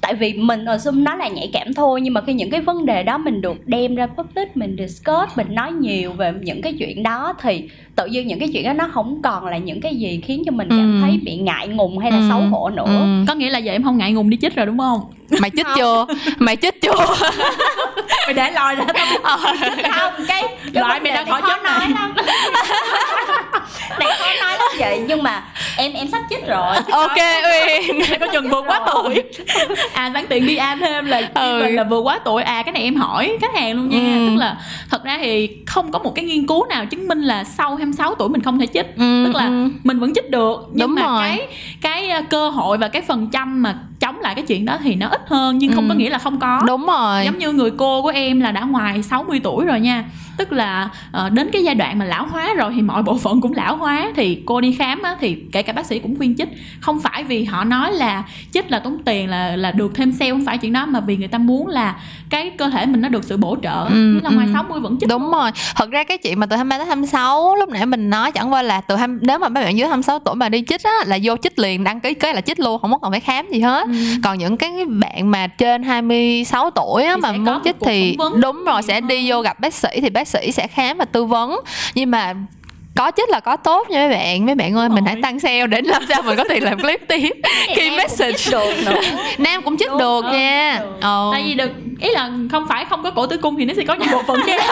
tại vì mình assume nó là nhạy cảm thôi nhưng mà khi những cái vấn đề đó mình được đem ra public mình discuss mình nói nhiều về những cái chuyện đó thì tự nhiên những cái chuyện đó nó không còn là những cái gì khiến cho mình cảm Ừ. thấy bị ngại ngùng hay là Ừ. xấu hổ nữa Ừ. có nghĩa là giờ em không ngại ngùng đi chích rồi đúng không mày chích chưa mày chích chưa mày để lòi ra tao không cái, cái Loại mày này khỏi chết này. này khó nói lắm vậy nhưng mà em em sắp chích rồi ok uyên có chừng vượt quá tuổi à sẵn tiện đi am thêm là Ừ. mình là vượt quá tuổi à cái này em hỏi khách hàng luôn nha Ừ. tức là thật ra thì không có một cái nghiên cứu nào chứng minh là sau 26 tuổi mình không thể chích Ừ, tức là ừ. mình vẫn chích được nhưng Đúng mà rồi. cái cái ờ, cơ hội và cái phần trăm mà chống lại cái chuyện đó thì nó ít hơn nhưng không Ừ. có nghĩa là không có đúng rồi giống như người cô của em là đã ngoài 60 tuổi rồi nha tức là ờ, đến cái giai đoạn mà lão hóa rồi thì mọi bộ phận cũng lão hóa. Thì cô đi khám á, thì kể cả bác sĩ cũng khuyên chích. Không phải vì họ nói là chích là tốn tiền là là được thêm sale không phải chuyện đó mà vì người ta muốn là cái cơ thể mình nó được sự bổ trợ. Ừ, là ngoài ừ. 60 vẫn chích. Đúng rồi, thật ra cái chuyện mà từ 23 tới 26 lúc nãy mình nói chẳng qua là từ 20, nếu mà mấy bạn dưới 26 tuổi mà đi chích á là vô chích liền đăng ký cái là chích luôn, không có cần phải khám gì hết. Ừ. Còn những cái bạn mà trên 26 tuổi á Thì mà muốn chích thì đúng rồi sẽ nhiều đi vô gặp bác sĩ thì bác sĩ sẽ khám và tư vấn. Nhưng mà có chích là có tốt nha mấy bạn. Mấy bạn ơi mình hãy tăng sale để làm sao mình có tiền làm clip tiếp. Khi message. được nữa. Nam cũng Đúng, được ừ, nha. ờ. tại vì được ý là không phải không có cổ tử cung thì nó sẽ có những bộ phận khác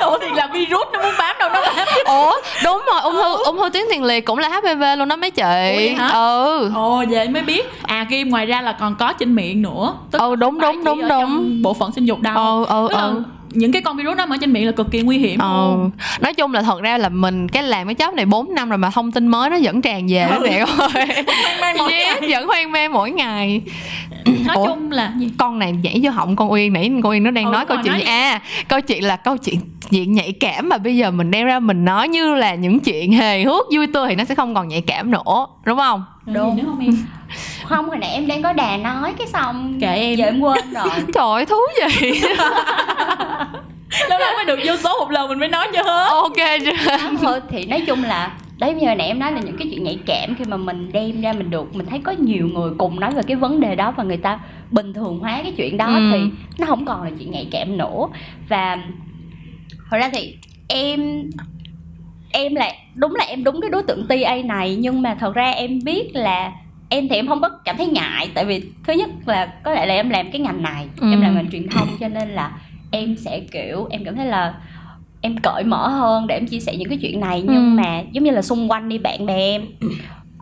ủa thì là virus nó muốn bám đâu nó bám. Ủa đúng rồi ung thư ung thư tuyến tiền liệt cũng là HPV luôn đó mấy chị. Ừ. Ồ vậy mới biết. À kim ngoài ra là còn có trên miệng nữa. Tức Ừ, đúng, đúng, đúng, đúng. bộ phận sinh dục đâu. Ừ ừ ừ những cái con virus đó mà ở trên miệng là cực kỳ nguy hiểm Ừ. luôn nói chung là thật ra là mình cái làm cái job này 4 năm rồi mà thông tin mới nó vẫn tràn về Ừ. bạn ơi Hoang mang mỗi yes, ngày. vẫn hoang mang mỗi ngày nói Ủa? chung là gì con này nhảy vô họng con Uyên nãy con Uyên nó đang Ừ, nói câu chuyện nói gì? đi. à câu chuyện là câu chuyện chuyện nhạy cảm mà bây giờ mình đem ra mình nói như là những chuyện hề hước vui tươi thì nó sẽ không còn nhạy cảm nữa đúng không Đúng. nữa không em không hồi nãy em đang có đà nói cái xong Kệ em. giờ em quên rồi trời ơi thú gì lâu lâu mới được vô số một lần mình mới nói cho hết ok chưa thì nói chung là đấy như nãy em nói là những cái chuyện nhạy cảm khi mà mình đem ra mình được mình thấy có nhiều người cùng nói về cái vấn đề đó và người ta bình thường hóa cái chuyện đó Ừ. thì nó không còn là chuyện nhạy cảm nữa và thật ra thì em em là đúng là em đúng cái đối tượng TA này nhưng mà thật ra em biết là em thì em không có cảm thấy ngại tại vì thứ nhất là có lẽ là em làm cái ngành này Ừ. em làm ngành truyền thông cho nên là em sẽ kiểu em cảm thấy là em cởi mở hơn để em chia sẻ những cái chuyện này nhưng Ừ. mà giống như là xung quanh đi bạn bè em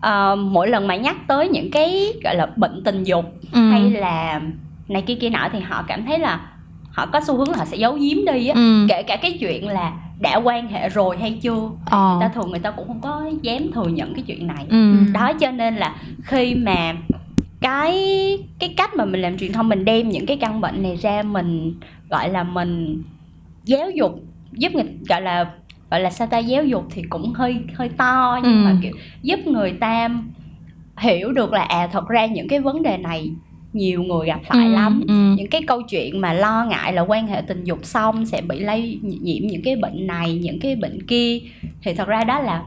ờ, mỗi lần mà nhắc tới những cái gọi là bệnh tình dục Ừ. hay là này kia kia nọ thì họ cảm thấy là họ có xu hướng là họ sẽ giấu giếm đi á ừ. kể cả cái chuyện là đã quan hệ rồi hay chưa Ờ. người ta thường người ta cũng không có dám thừa nhận cái chuyện này ừ. đó cho nên là khi mà cái cái cách mà mình làm truyền thông mình đem những cái căn bệnh này ra mình gọi là mình giáo dục giúp người gọi là gọi là sao ta giáo dục thì cũng hơi hơi to nhưng Ừ. mà kiểu giúp người ta hiểu được là à thật ra những cái vấn đề này nhiều người gặp phải Ừ, lắm ừ. những cái câu chuyện mà lo ngại là quan hệ tình dục xong sẽ bị lây nhiễm những cái bệnh này những cái bệnh kia thì thật ra đó là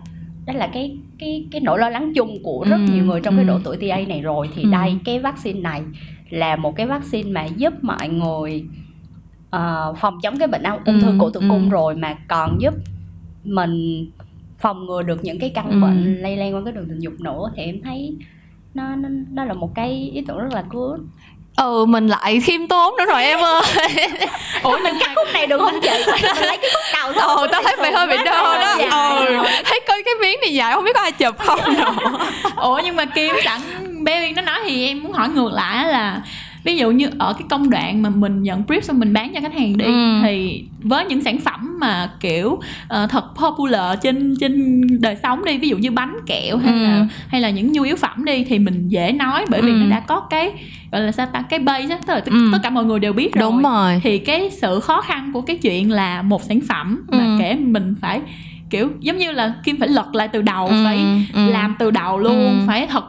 đó là cái cái cái nỗi lo lắng chung của rất Ừ, nhiều người trong cái ừ. độ tuổi TA này rồi thì Ừ. đây cái vaccine này là một cái vaccine mà giúp mọi người ờ, phòng chống cái bệnh ung ung thư Ừ, cổ tử ừ. cung rồi mà còn giúp mình phòng ngừa được những cái căn Ừ. bệnh lây lan qua cái đường tình dục nữa thì em thấy nó nó, nó là một cái ý tưởng rất là good ừ mình lại khiêm tốn nữa rồi em ơi ủa mình cắt khúc này được không chị mình lấy cái khúc đầu thôi ồ tao thấy mày hơi bị đơ đó Dạ. ừ thấy coi cái miếng này dài không biết có ai chụp không nữa ủa nhưng mà kim sẵn bé uyên nó nói thì em muốn hỏi ngược lại là ví dụ như ở cái công đoạn mà mình nhận brief xong mình bán cho khách hàng đi Ừ. thì với những sản phẩm mà kiểu ờ, thật popular trên trên đời sống đi ví dụ như bánh kẹo hay Ừ. là hay là những nhu yếu phẩm đi thì mình dễ nói bởi vì Ừ. nó đã có cái gọi là sao ta cái base á tức là Ừ. tất cả mọi người đều biết rồi đúng rồi thì cái sự khó khăn của cái chuyện là một sản phẩm mà Ừ. kể mình phải kiểu giống như là kim phải lật lại từ đầu Ừ, phải ừ. làm từ đầu luôn Ừ. phải thật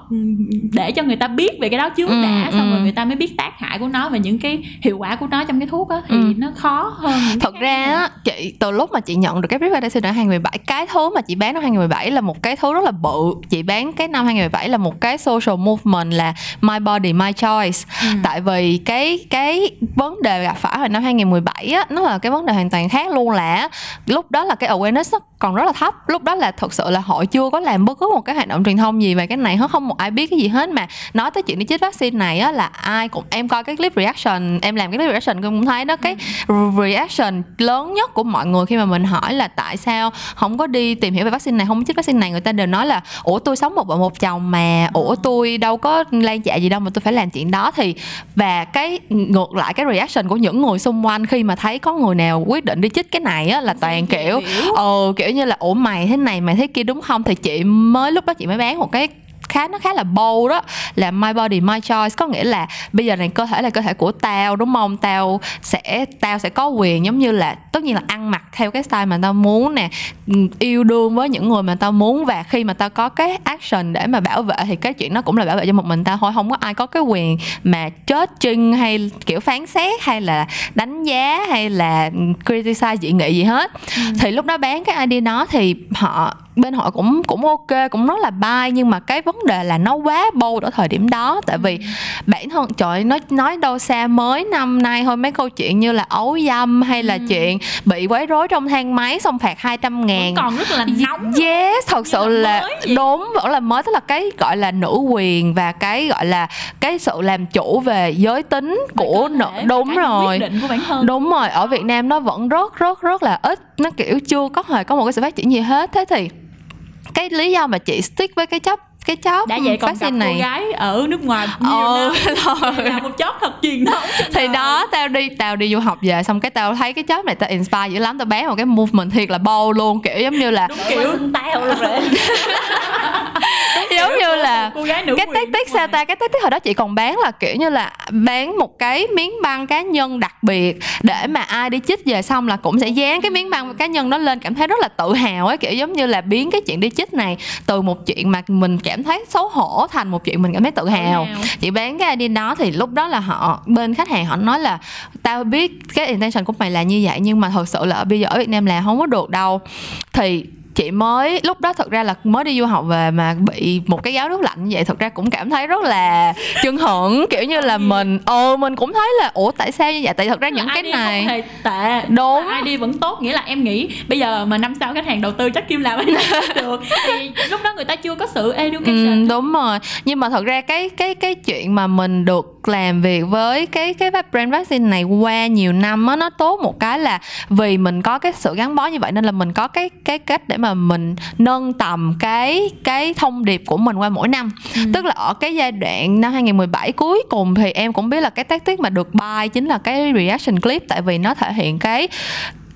để cho người ta biết về cái đó trước Ừ, đã xong ừ. rồi người ta mới biết tác hại của nó và những cái hiệu quả của nó trong cái thuốc á thì Ừ. nó khó hơn thật ra á chị từ lúc mà chị nhận được cái brief vaccine năm 2017 cái thứ mà chị bán năm 2017 là một cái thứ rất là bự chị bán cái năm 2017 là một cái social movement là my body my choice Ừ. tại vì cái cái vấn đề gặp phải hồi năm 2017 á nó là cái vấn đề hoàn toàn khác luôn là lúc đó là cái awareness nó còn rất là thấp. Lúc đó là thực sự là hội chưa có làm bất cứ một cái hoạt động truyền thông gì về cái này hết không một ai biết cái gì hết mà. Nói tới chuyện đi chích vaccine này á là ai cũng em coi cái clip reaction em làm cái clip reaction cũng thấy đó cái reaction lớn nhất của mọi người khi mà mình hỏi là tại sao không có đi tìm hiểu về vaccine này không chích vaccine này. Người ta đều nói là ủa tôi sống một vợ một chồng mà ủa tôi đâu có lan dạ gì đâu mà tôi phải làm chuyện đó. Thì và cái ngược lại cái reaction của những người xung quanh khi mà thấy có người nào quyết định đi chích cái này á là toàn kiểu ờ kiểu như là, ủa mày thế này, mày thế kia đúng không? Thì chị mới, lúc đó chị mới bán một cái khá nó khá là bold đó là my body my choice. Có nghĩa là bây giờ này cơ thể là cơ thể của tao đúng không? Tao sẽ tao sẽ có quyền giống như là tất nhiên là ăn mặc theo cái style mà tao muốn nè ừ, yêu đương với những người mà tao muốn. Và khi mà tao có cái action để mà bảo vệ thì cái chuyện đó cũng là bảo vệ cho một mình tao thôi. Không có ai có cái quyền mà judging hay kiểu phán xét hay là đánh giá hay là criticize dị nghị gì hết. Thì lúc đó bán cái idea đó thì họ bên họ cũng cũng ok cũng rất là buy nhưng mà cái vấn đề là nó quá bold ở thời điểm đó. Tại vì bản thân trời nó nói đâu xa mới năm nay thôi mấy câu chuyện như là ấu dâm hay là chuyện bị quấy rối trong thang máy xong phạt 200 ngàn. Còn rất là nóng Yes, thật sự là là đúng vẫn là mới tức là cái gọi là nữ quyền và cái gọi là cái sự làm chủ về giới tính của nữ đúng rồi. đúng rồi ở Việt Nam nó vẫn rất rất rất là ít nó kiểu chưa có hề có một cái sự phát triển gì hết. Thế thì cái lý do mà chị stick với cái chấp cái job đã vậy còn gặp vaccine cô này. gái ở nước ngoài nhiều ờ năm. Thôi. là một job thật truyền thống thì đời. đó tao đi tao đi du học về xong cái tao thấy cái job này tao inspire dữ lắm. Tao bán một cái movement thiệt là bold luôn kiểu giống như là đúng kiểu tao luôn rồi giống như là cô gái nữ cái tactic nước sao ta? Cái tactic hồi đó chị còn bán là kiểu như là bán một cái miếng băng cá nhân đặc biệt để mà ai đi chích về xong là cũng sẽ dán cái miếng băng cá nhân đó lên. Cảm thấy rất là tự hào ấy kiểu giống như là biến cái chuyện đi chích này từ một chuyện mà mình cảm thấy xấu hổ thành một chuyện mình cảm thấy tự hào. chị bán cái idea đó thì lúc đó là họ bên khách hàng họ nói là tao biết cái intention của mày là như vậy nhưng mà thật sự là bây giờ ở Việt Nam là không có được đâu. Thì chị mới lúc đó thật ra là mới đi du học về mà bị một cái gáo nước lạnh như vậy thật ra cũng cảm thấy rất là chân hững kiểu như là mình ờ mình cũng thấy là ủa tại sao như vậy? Tại thật ra những cái này không hề tệ Đúng. Mà ID vẫn tốt nghĩa là em nghĩ bây giờ mà năm sau khách hàng đầu tư chắc kim làm được. Thì lúc đó người ta chưa có sự education. Ừ, đúng rồi. Nhưng mà thật ra cái cái cái chuyện mà mình được làm việc với cái cái brand vaccine này qua nhiều năm á nó tốt một cái là vì mình có cái sự gắn bó như vậy nên là mình có cái cái cách để mà mình nâng tầm cái cái thông điệp của mình qua mỗi năm Ừ. tức là ở cái giai đoạn năm 2017 cuối cùng thì em cũng biết là cái tác tiết mà được buy chính là cái reaction clip tại vì nó thể hiện cái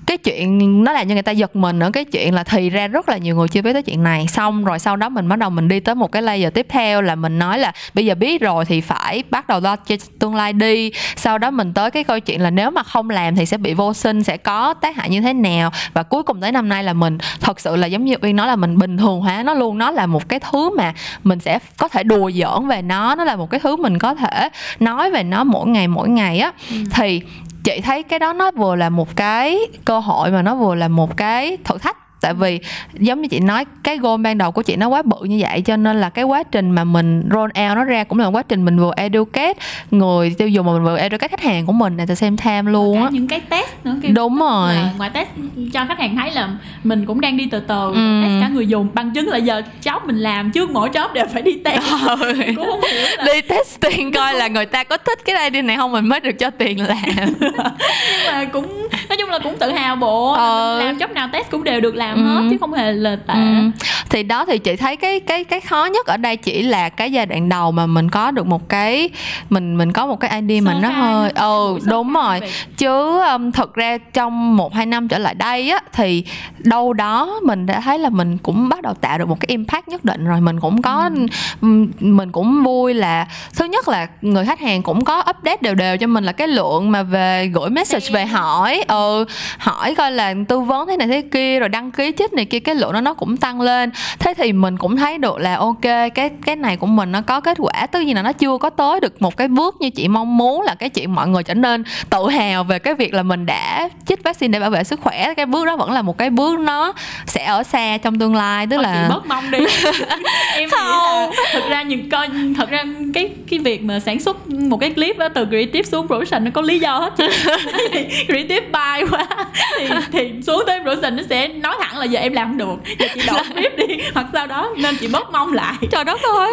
cái chuyện nó làm cho người ta giật mình ở cái chuyện là thì ra rất là nhiều người chưa biết tới chuyện này. Xong rồi sau đó mình bắt đầu mình đi tới một cái layer tiếp theo là mình nói là bây giờ biết rồi thì phải bắt đầu lo cho tương lai đi. Sau đó mình tới cái câu chuyện là nếu mà không làm thì sẽ bị vô sinh sẽ có tác hại như thế nào? Và cuối cùng tới năm nay là mình thật sự là giống như uyên nói là mình bình thường hóa nó luôn. Nó là một cái thứ mà mình sẽ có thể đùa giỡn về nó. Nó là một cái thứ mình có thể nói về nó mỗi ngày mỗi ngày á. Thì chị thấy cái đó nó vừa là một cái cơ hội mà nó vừa là một cái thử thách tại vì giống như chị nói cái goal ban đầu của chị nó quá bự như vậy cho nên là cái quá trình mà mình roll out nó ra cũng là quá trình mình vừa educate người tiêu dùng mà mình vừa educate khách hàng của mình at the same time luôn á. những cái test nữa đúng rồi. ngoài test cho khách hàng thấy là mình cũng đang đi từ từ Ừ. test cả người dùng bằng chứng là giờ job mình làm trước mỗi job đều phải đi test. Cũng không hiểu là đi testing coi là người ta có thích cái idea này không mình mới được cho tiền làm. Nhưng mà cũng nói chung là cũng tự hào bộ Ờ. làm job nào test cũng đều được làm Ừ. hết chứ không hề là tệ Ừ. thì đó thì chị thấy cái cái cái khó nhất ở đây chỉ là cái giai đoạn đầu mà mình có được một cái mình mình có một cái idea Sơ mình nó hơi ừ đúng rồi. chứ um, thật ra trong một hai năm trở lại đây á thì đâu đó mình đã thấy là mình cũng bắt đầu tạo được một cái impact nhất định rồi. Mình cũng có ừm, mình cũng vui là thứ nhất là người khách hàng cũng có update đều đều cho mình là cái lượng mà về gửi message về hỏi. Ừ hỏi coi là tư vấn thế này thế kia rồi đăng ký chích này kia cái lượng đó nó cũng tăng lên. Thế thì mình cũng thấy được là ok cái cái này của mình nó có kết quả. Tất nhiên là nó chưa có tới được một cái bước như chị mong muốn là cái chuyện mọi người trở nên tự hào về cái việc là mình đã chích vaccine để bảo vệ sức khỏe. Cái bước đó vẫn là một cái bước nó sẽ ở xa trong tương lai tức Thôi là chị bớt mong đi. Em nghĩ là thật ra những coi thật ra cái cái việc mà sản xuất một cái clip đó từ creative xuống production nó có lý do hết creative bay quá thì thì xuống tới production nó sẽ nói thẳng là giờ em làm không được. Giờ chị đổi clip đi hoặc sau đó nên chị bớt mong lại. Trời đất ơi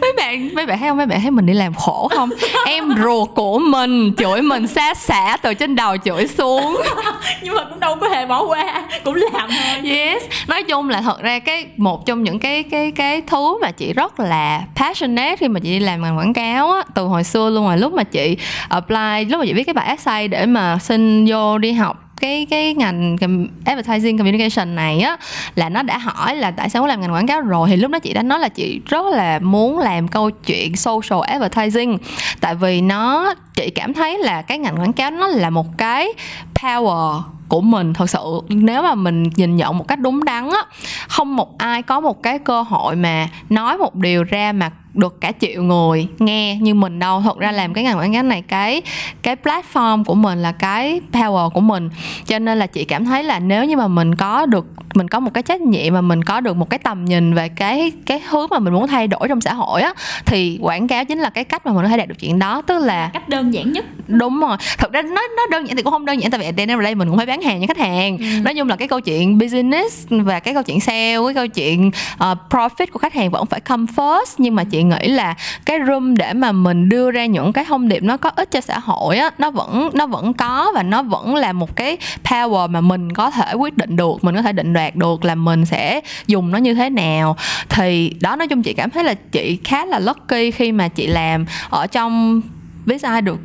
mấy bạn mấy bạn thấy không? Mấy bạn thấy mình đi làm khổ không? Em ruột của mình chửi mình xa xả từ trên đầu chửi xuống. Nhưng mà cũng đâu có hề bỏ qua cũng làm thôi. Yes. Nói chung là thật ra cái một trong những cái cái cái thứ mà chị rất là passionate khi mà chị đi làm ngành quảng cáo á từ hồi xưa luôn rồi lúc mà chị apply lúc mà chị viết cái bài essay để mà xin vô đi học cái cái ngành advertising communication này á, là nó đã hỏi là tại sao muốn làm ngành quảng cáo rồi, thì lúc đó chị đã nói là chị rất là muốn làm câu chuyện social advertising. Tại vì nó, chị cảm thấy là cái ngành quảng cáo nó là một cái power của mình. Thật sự nếu mà mình nhìn nhận một cách đúng đắn á không một ai có một cái cơ hội mà nói một điều ra mà được cả triệu người nghe như mình đâu. Thật ra làm cái ngành quảng cáo này cái cái platform của mình là cái power của mình. Cho nên là chị cảm thấy là nếu như mà mình có được mình có một cái trách nhiệm mà mình có được một cái tầm nhìn về cái cái hướng mà mình muốn thay đổi trong xã hội á thì quảng cáo chính là cái cách mà mình có thể đạt được chuyện đó. Tức là cách đơn giản nhất. Đúng rồi. Thật ra nó nó đơn giản thì cũng không đơn giản tại vì the day mình cũng phải bán hàng cho khách hàng. Nói chung là cái câu chuyện business và cái câu chuyện sale cái câu chuyện uh, profit của khách hàng vẫn phải come first. Nhưng mà chị nghĩ là cái room để mà mình đưa ra những cái thông điệp nó có ích cho xã hội á nó vẫn nó vẫn có và nó vẫn là một cái power mà mình có thể quyết định được mình có thể định đoạt được là mình sẽ dùng nó như thế nào. Thì đó nói chung chị cảm thấy là chị khá là lucky khi mà chị làm ở trong Visa được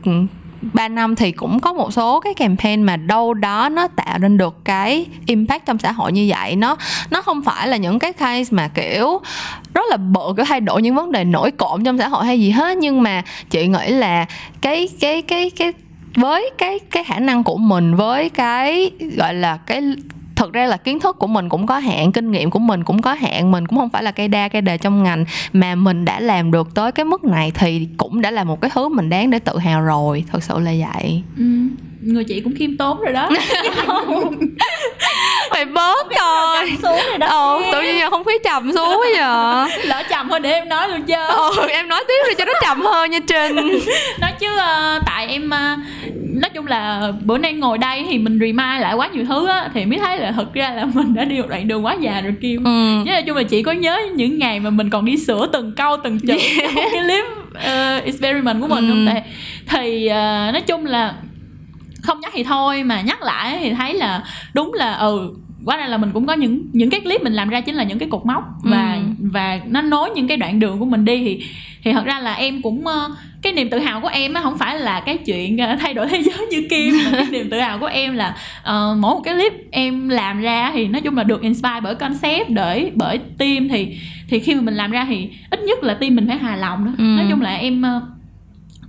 3 năm thì cũng có một số cái campaign mà đâu đó nó tạo nên được cái impact trong xã hội như vậy. Nó nó không phải là những cái case mà, kiểu, rất là bự cái thay đổi những vấn đề nổi cộm trong xã hội hay gì hết. Nhưng mà chị nghĩ là cái cái cái cái, với cái cái khả năng của mình, với cái, gọi là, cái thật ra là kiến thức của mình cũng có hạn kinh nghiệm của mình cũng có hạn. Mình cũng không phải là cây đa cây đề trong ngành. Mà mình đã làm được tới cái mức này thì cũng đã là một cái thứ mình đáng để tự hào rồi. Thật sự là vậy. Ừ. người chị cũng khiêm tốn rồi đó phải bớt Trầm xuống rồi đó Ồ, tự nhiên giờ không khí trầm xuống quá giờ lỡ chầm thôi để em nói luôn chứ. Ừ, em nói tiếp đi cho nó trầm hơn nha Trinh nói chứ ờ, tại em ờ, nói chung là bữa nay ngồi đây thì mình remind lại quá nhiều thứ á thì mới thấy là thật ra là mình đã đi một đoạn đường quá già rồi kim. Ừ. Nói chung là chị có nhớ những ngày mà mình còn đi sửa từng câu từng chữ trong cái clip uh, experiment của mình Ừ. không thì thì ờ, nói chung là không nhắc thì thôi mà nhắc lại thì thấy là đúng là ừ quá ra là mình cũng có những những cái clip mình làm ra chính là những cái cột mốc và Ừ. và nó nối những cái đoạn đường của mình đi thì thì thật ra là em cũng ờ, cái niềm tự hào của em á không phải là cái chuyện ờ, thay đổi thế giới như kim mà cái niềm tự hào của em là ờ, mỗi một cái clip em làm ra thì nói chung là được inspire bởi concept bởi bởi team thì thì khi mà mình làm ra thì ít nhất là team mình phải hài lòng đó Ừ. nói chung là em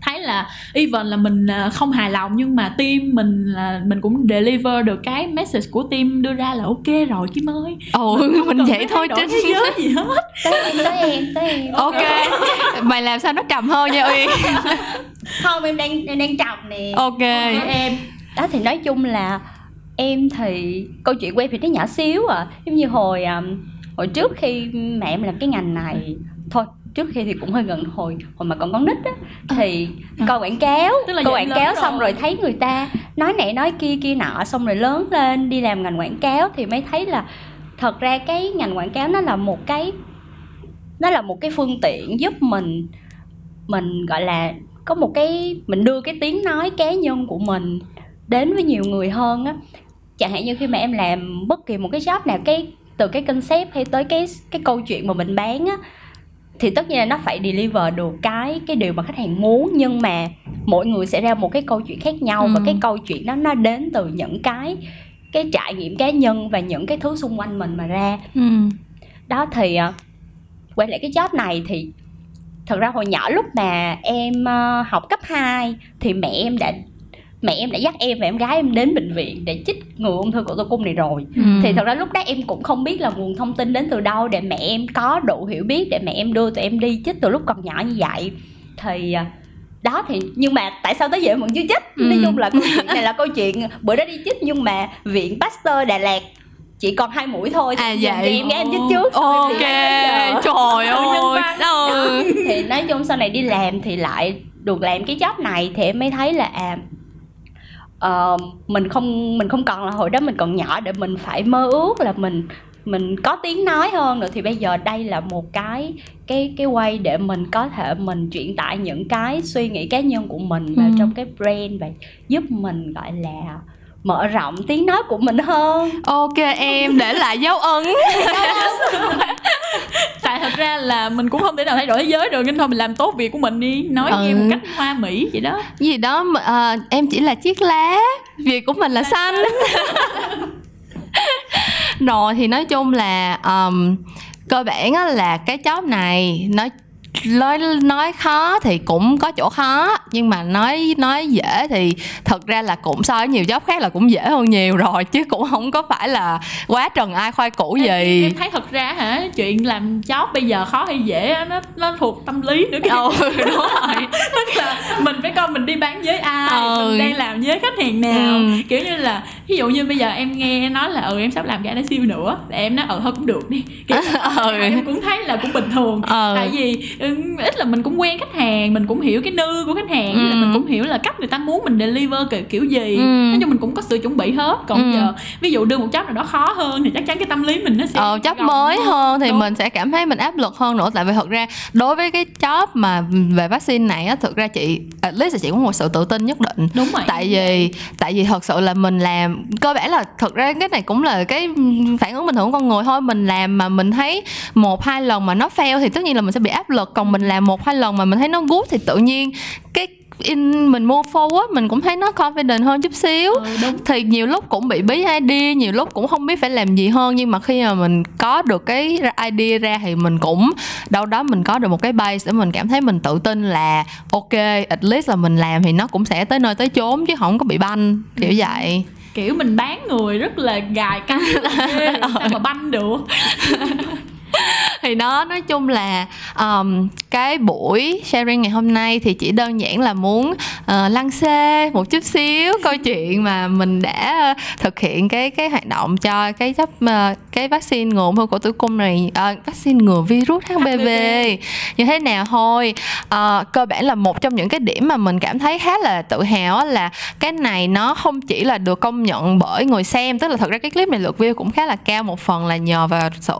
thấy là even là mình ờ, không hài lòng nhưng mà team mình là mình cũng deliver được cái message của team đưa ra là ok rồi kim ơi. Ồ, mình cần vậy thôi Trinh thế giới gì hết. Tới em tới em tới em. Ok. Mày làm sao nó trầm hơn nha Uyên không em đang em đang trầm nè. Ok. Em đó thì nói chung là em thì câu chuyện của em thì nó nhỏ xíu à. Giống như hồi um, hồi trước khi mẹ em làm cái ngành này thôi trước khi thì cũng hơi gần hồi hồi mà còn con nít á thì À. coi quảng cáo Tức là coi quảng cáo xong rồi thấy người ta nói này nói kia kia nọ xong rồi lớn lên đi làm ngành quảng cáo thì mới thấy là thật ra cái ngành quảng cáo nó là một cái nó là một cái phương tiện giúp mình mình gọi là có một cái mình đưa cái tiếng nói cá nhân của mình đến với nhiều người hơn á chẳng hạn như khi mà em làm bất kỳ một cái job nào cái từ cái concept hay tới cái cái câu chuyện mà mình bán á thì tất nhiên là nó phải deliver được cái cái điều mà khách hàng muốn nhưng mà mỗi người sẽ ra một cái câu chuyện khác nhau và Ừ. cái câu chuyện đó nó đến từ những cái cái trải nghiệm cá nhân và những cái thứ xung quanh mình mà ra ừ. đó thì ờ, quay lại cái job này thì thật ra hồi nhỏ lúc mà em ờ, học cấp 2 thì mẹ em đã mẹ em đã dắt em và em gái em đến bệnh viện để chích ngừa ung thư cổ tử cung này rồi Ừ. thì thật ra lúc đó em cũng không biết là nguồn thông tin đến từ đâu để mẹ em có đủ hiểu biết để mẹ em đưa tụi em đi chích từ lúc còn nhỏ như vậy thì ờ, đó thì nhưng mà tại sao tới giờ em vẫn chưa chích nói Ừ. chung là câu chuyện này là câu chuyện bữa đó đi chích nhưng mà viện Pasteur Đà Lạt chỉ còn hai mũi thôi À, thì vậy. em gái em chích trước Ok, trời nhân ơi ừ. thì nói chung sau này đi làm thì lại được làm cái job này thì em mới thấy là à ờ, mình không mình không còn là hồi đó mình còn nhỏ để mình phải mơ ước là mình mình có tiếng nói hơn nữa thì bây giờ đây là một cái cái cái way để mình có thể mình truyền tải những cái suy nghĩ cá nhân của mình vào Ừ. trong cái brand và giúp mình gọi là mở rộng tiếng nói của mình hơn. Ok em để lại dấu ấn. Tại thật ra là mình cũng không thể nào thay đổi thế giới được nên thôi mình làm tốt việc của mình đi. Nói Ừ. nghe một cách hoa mỹ vậy đó. Gì đó ờ, em chỉ là chiếc lá. Việc của mình là xanh. Rồi thì nói chung là um, cơ bản á là cái job này nói nói nói khó thì cũng có chỗ khó nhưng mà nói nói dễ thì thật ra là cũng so với nhiều job khác là cũng dễ hơn nhiều rồi chứ cũng không có phải là quá trần ai khoai củ Em- gì em thấy thật ra hả chuyện làm job bây giờ khó hay dễ á, nó nó thuộc tâm lý nữa kìa ừ đúng rồi tức là mình phải coi mình đi bán với ai Ừ. mình đang làm với khách hàng nào Ừ. kiểu như là ví dụ như bây giờ em nghe nói là ừ em sắp làm cái này siêu nữa thì em nói ừ thôi cũng được đi kiểu Ừ. em cũng thấy là cũng bình thường Ừ. tại vì ừ, ít là mình cũng quen khách hàng mình cũng hiểu cái nư của khách hàng Ừ. mình cũng hiểu là cách người ta muốn mình deliver kiểu, kiểu gì Ừ. nói chung mình cũng có sự chuẩn bị hết còn Ừ. giờ ví dụ đưa một job nào đó khó hơn thì chắc chắn cái tâm lý mình nó sẽ ờ job mới hơn thì Đúng. mình sẽ cảm thấy mình áp lực hơn nữa tại vì thật ra đối với cái job mà về vaccine này á thực ra chị at least là chị có một sự tự tin nhất định đúng rồi tại vì tại vì thật sự là mình làm cơ bản là thật ra cái này cũng là cái phản ứng bình thường của con người thôi. Mình làm mà mình thấy một hai lần mà nó fail thì tất nhiên là mình sẽ bị áp lực. Còn mình làm một hai lần mà mình thấy nó good thì tự nhiên cái in mình mua forward mình cũng thấy nó confident hơn chút xíu. Ừ, đúng. Thì nhiều lúc cũng bị bí idea nhiều lúc cũng không biết phải làm gì hơn. Nhưng mà khi mà mình có được cái idea ra thì mình cũng đâu đó mình có được một cái base để mình cảm thấy mình tự tin là ok at least là mình làm thì nó cũng sẽ tới nơi tới chốn chứ không có bị banh kiểu vậy kiểu mình bán người rất là gài căng sao mà banh được thì nó nói chung là um, cái buổi sharing ngày hôm nay thì chỉ đơn giản là muốn uh, lăng xê một chút xíu câu chuyện mà mình đã thực hiện cái cái hoạt động cho cái chấp uh, cái vaccine ngừa ung thư cổ tử cung này uh, vaccine ngừa virus HPV, HPV như thế nào thôi? Uh, cơ bản là một trong những cái điểm mà mình cảm thấy khá là tự hào là cái này nó không chỉ là được công nhận bởi người xem tức là thật ra cái clip này lượt view cũng khá là cao một phần là nhờ vào sự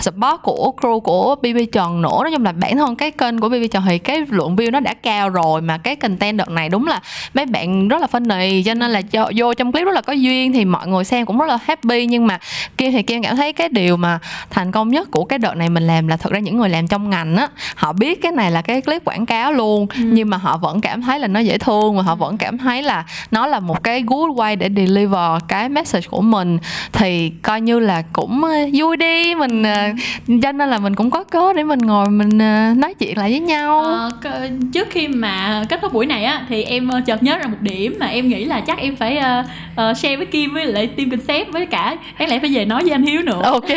support của crew của BB Trần nữa. Nói chung là bản thân cái kênh của BB Trần thì cái lượng view nó đã cao rồi mà cái content đợt này đúng là mấy bạn rất là funny cho nên là cho, vô trong clip rất là có duyên thì mọi người xem cũng rất là happy. Nhưng mà Kim thì Kim cảm thấy cái điều mà thành công nhất của cái đợt này mình làm là thật ra những người làm trong ngành á họ biết cái này là cái clip quảng cáo luôn. Ừ. nhưng mà họ vẫn cảm thấy là nó dễ thương và họ vẫn cảm thấy là nó là một cái good way để deliver cái message của mình. Thì coi như là cũng ờ, vui đi. Mình ờ, cho nên là mình cũng có cớ để mình ngồi mình ờ, nói chuyện lại với nhau. À, trước khi mà kết thúc buổi này á thì em chợt nhớ ra một điểm mà em nghĩ là chắc em phải uh, uh, share với Kim với lại team concept với cả đáng lẽ phải về nói với anh Hiếu nữa. Ok.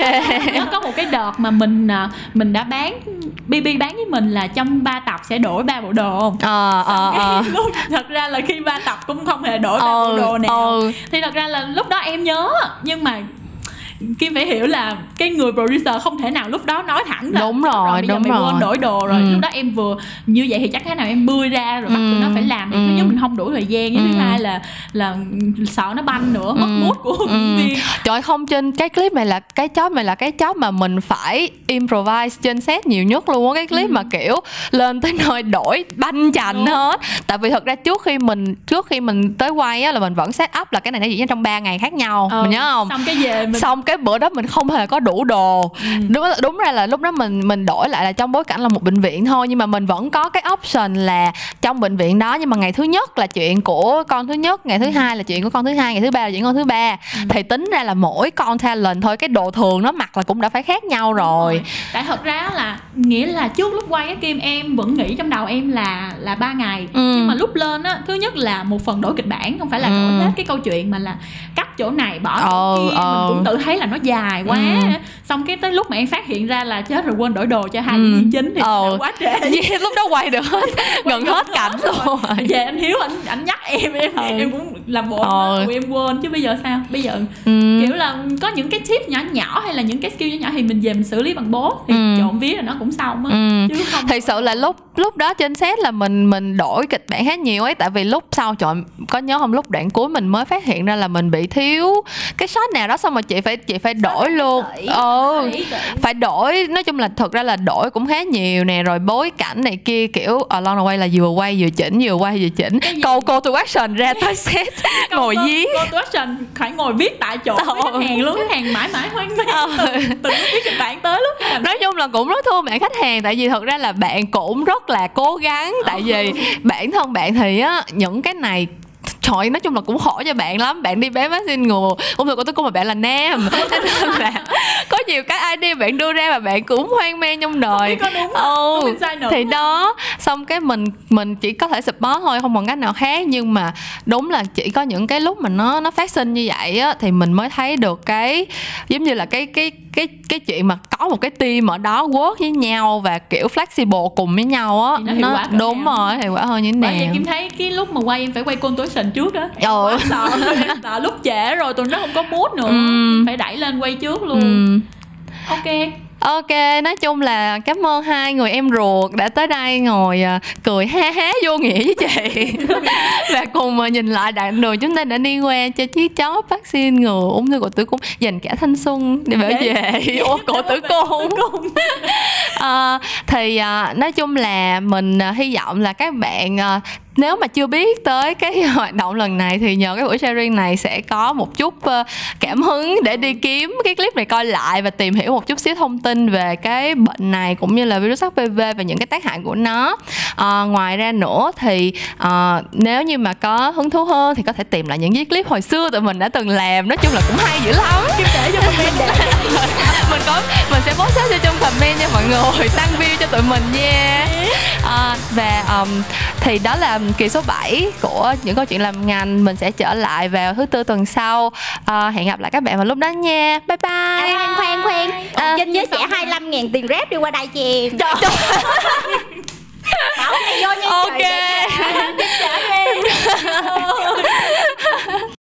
Nó có một cái đợt mà mình mình đã bán BB bán với mình là trong ba tập sẽ đổi ba bộ đồ ờ ờ ờ. thật ra là khi ba tập cũng không hề đổi ba bộ ờ, đồ nào. ờ. thì thật ra là lúc đó em nhớ nhưng mà Kim phải hiểu là cái người producer không thể nào lúc đó nói thẳng là đúng rồi, rồi đúng giờ rồi quên đổi đồ rồi ừ. lúc đó em vừa như vậy thì chắc thế nào em bươi ra rồi bắt ừ. tụi nó phải làm ừ. thứ nhất mình không đủ thời gian cái ừ. thứ hai là là sợ nó banh nữa mất ừ. mút của ừ. viên trời không trên cái clip này là cái job này là cái job mà mình phải improvise trên set nhiều nhất luôn á cái clip ừ. mà kiểu lên tới nơi đổi banh chành hết tại vì thật ra trước khi mình trước khi mình tới quay á là mình vẫn set up là cái này nó diễn trong 3 ngày khác nhau ừ. mình nhớ không xong cái về mình... xong cái bữa đó mình không hề có đủ đồ ừ. đúng đúng ra là lúc đó mình mình đổi lại là trong bối cảnh là một bệnh viện thôi nhưng mà mình vẫn có cái option là trong bệnh viện đó nhưng mà ngày thứ nhất là chuyện của con thứ nhất ngày thứ ừ. hai là chuyện của con thứ hai ngày thứ ba là chuyện của con thứ ba ừ. thì tính ra là mỗi con talent thôi cái đồ thường nó mặc là cũng đã phải khác nhau rồi, rồi. tại thật ra là nghĩa là trước lúc quay cái kim em vẫn nghĩ trong đầu em là là ba ngày ừ. nhưng mà lúc lên á thứ nhất là một phần đổi kịch bản không phải là đổi ừ. hết cái câu chuyện mà là cắt chỗ này bỏ chỗ ừ, kia ừ. mình cũng tự thấy là nó dài quá ừ. xong cái tới lúc mà em phát hiện ra là chết rồi quên đổi đồ cho hai ừ. diễn viên chính thì ừ. quá trễ yeah, lúc đó quay được hết gần hết cảnh luôn về anh hiếu anh anh nhắc em em ừ. em cũng làm bộ ừ. em quên chứ bây giờ sao bây giờ ừ. kiểu là có những cái tip nhỏ nhỏ hay là những cái skill nhỏ nhỏ thì mình về mình xử lý bằng bố thì ừ. trộn vía là nó cũng xong á ừ. chứ không thật sự là lúc lúc đó trên set là mình mình đổi kịch bản hết nhiều ấy tại vì lúc sau trời có nhớ không lúc đoạn cuối mình mới phát hiện ra là mình bị thiếu cái shot nào đó xong rồi chị phải chị phải đổi luôn. ừ phải đổi. Nói chung là thật ra là đổi cũng khá nhiều nè rồi bối cảnh này kia kiểu along the way là vừa quay vừa chỉnh vừa quay vừa chỉnh. Câu cô to action ra tới set ngồi viết. cô to action phải ngồi viết tại chỗ với khách hàng luôn khách hàng mãi mãi hoang mang. Ừ. từ, từ lúc viết kịch bản tới lúc nói chung là cũng rất thương bạn khách hàng tại vì thật ra là bạn cũng rất là cố gắng. Tại vì bản thân bạn thì á những cái này trời nói chung là cũng khó cho bạn lắm. Bạn đi bé vaccine ngừa ung thư cổ tử cung mà bạn là nam. Nên là có nhiều cái idea bạn đưa ra mà bạn cũng hoang mang trong đời. Có ừ, thì đó. Xong cái mình mình chỉ có thể support thôi không còn cách nào khác. Nhưng mà đúng là chỉ có những cái lúc mà nó nó phát sinh như vậy á thì mình mới thấy được cái giống như là cái cái cái cái chuyện mà có một cái team ở đó work với nhau và kiểu flexible cùng với nhau á nó, nó đúng nào. rồi hiệu quả hơn như thế vậy kim thấy cái lúc mà quay em phải quay contortion trước đó em ừ. sợ em sợ lúc trễ rồi tụi nó không có mood nữa ừ. phải đẩy lên quay trước luôn ừ. ok Ok, nói chung là cảm ơn hai người em ruột đã tới đây ngồi uh, cười ha há vô nghĩa với chị. Và cùng uh, nhìn lại đoạn đường chúng ta đã đi qua cho chiếc chó vaccine ngừa ung thư cổ tử cung dành cả thanh xuân để bảo vệ. Ô cổ tử cung. uh, thì uh, nói chung là mình hy vọng là các bạn nếu mà chưa biết tới cái hoạt động lần này thì nhờ cái buổi sharing này sẽ có một chút uh, cảm hứng để đi kiếm cái clip này coi lại và tìm hiểu một chút xíu thông tin về cái bệnh này cũng như là virus HPV và những cái tác hại của nó. À, ngoài ra nữa thì à, nếu như mà có hứng thú hơn thì có thể tìm lại những cái clip hồi xưa tụi mình đã từng làm. Nói chung là cũng hay dữ lắm. Kim để cho comment để mình có mình sẽ post hết trong comment nha mọi người. Tăng view cho tụi mình nha. À, và um, thì đó là um, kỳ số 7 của những câu chuyện làm ngành. Mình sẽ trở lại vào thứ tư tuần sau. Uh, hẹn gặp lại các bạn vào lúc đó nha. Bye bye. À, khoan khoan khoan. À, Ông Vinh với sẽ 25 ngàn tiền rep đi qua đây cho em Trời Bảo này vô nha. Ok. Trời ơi,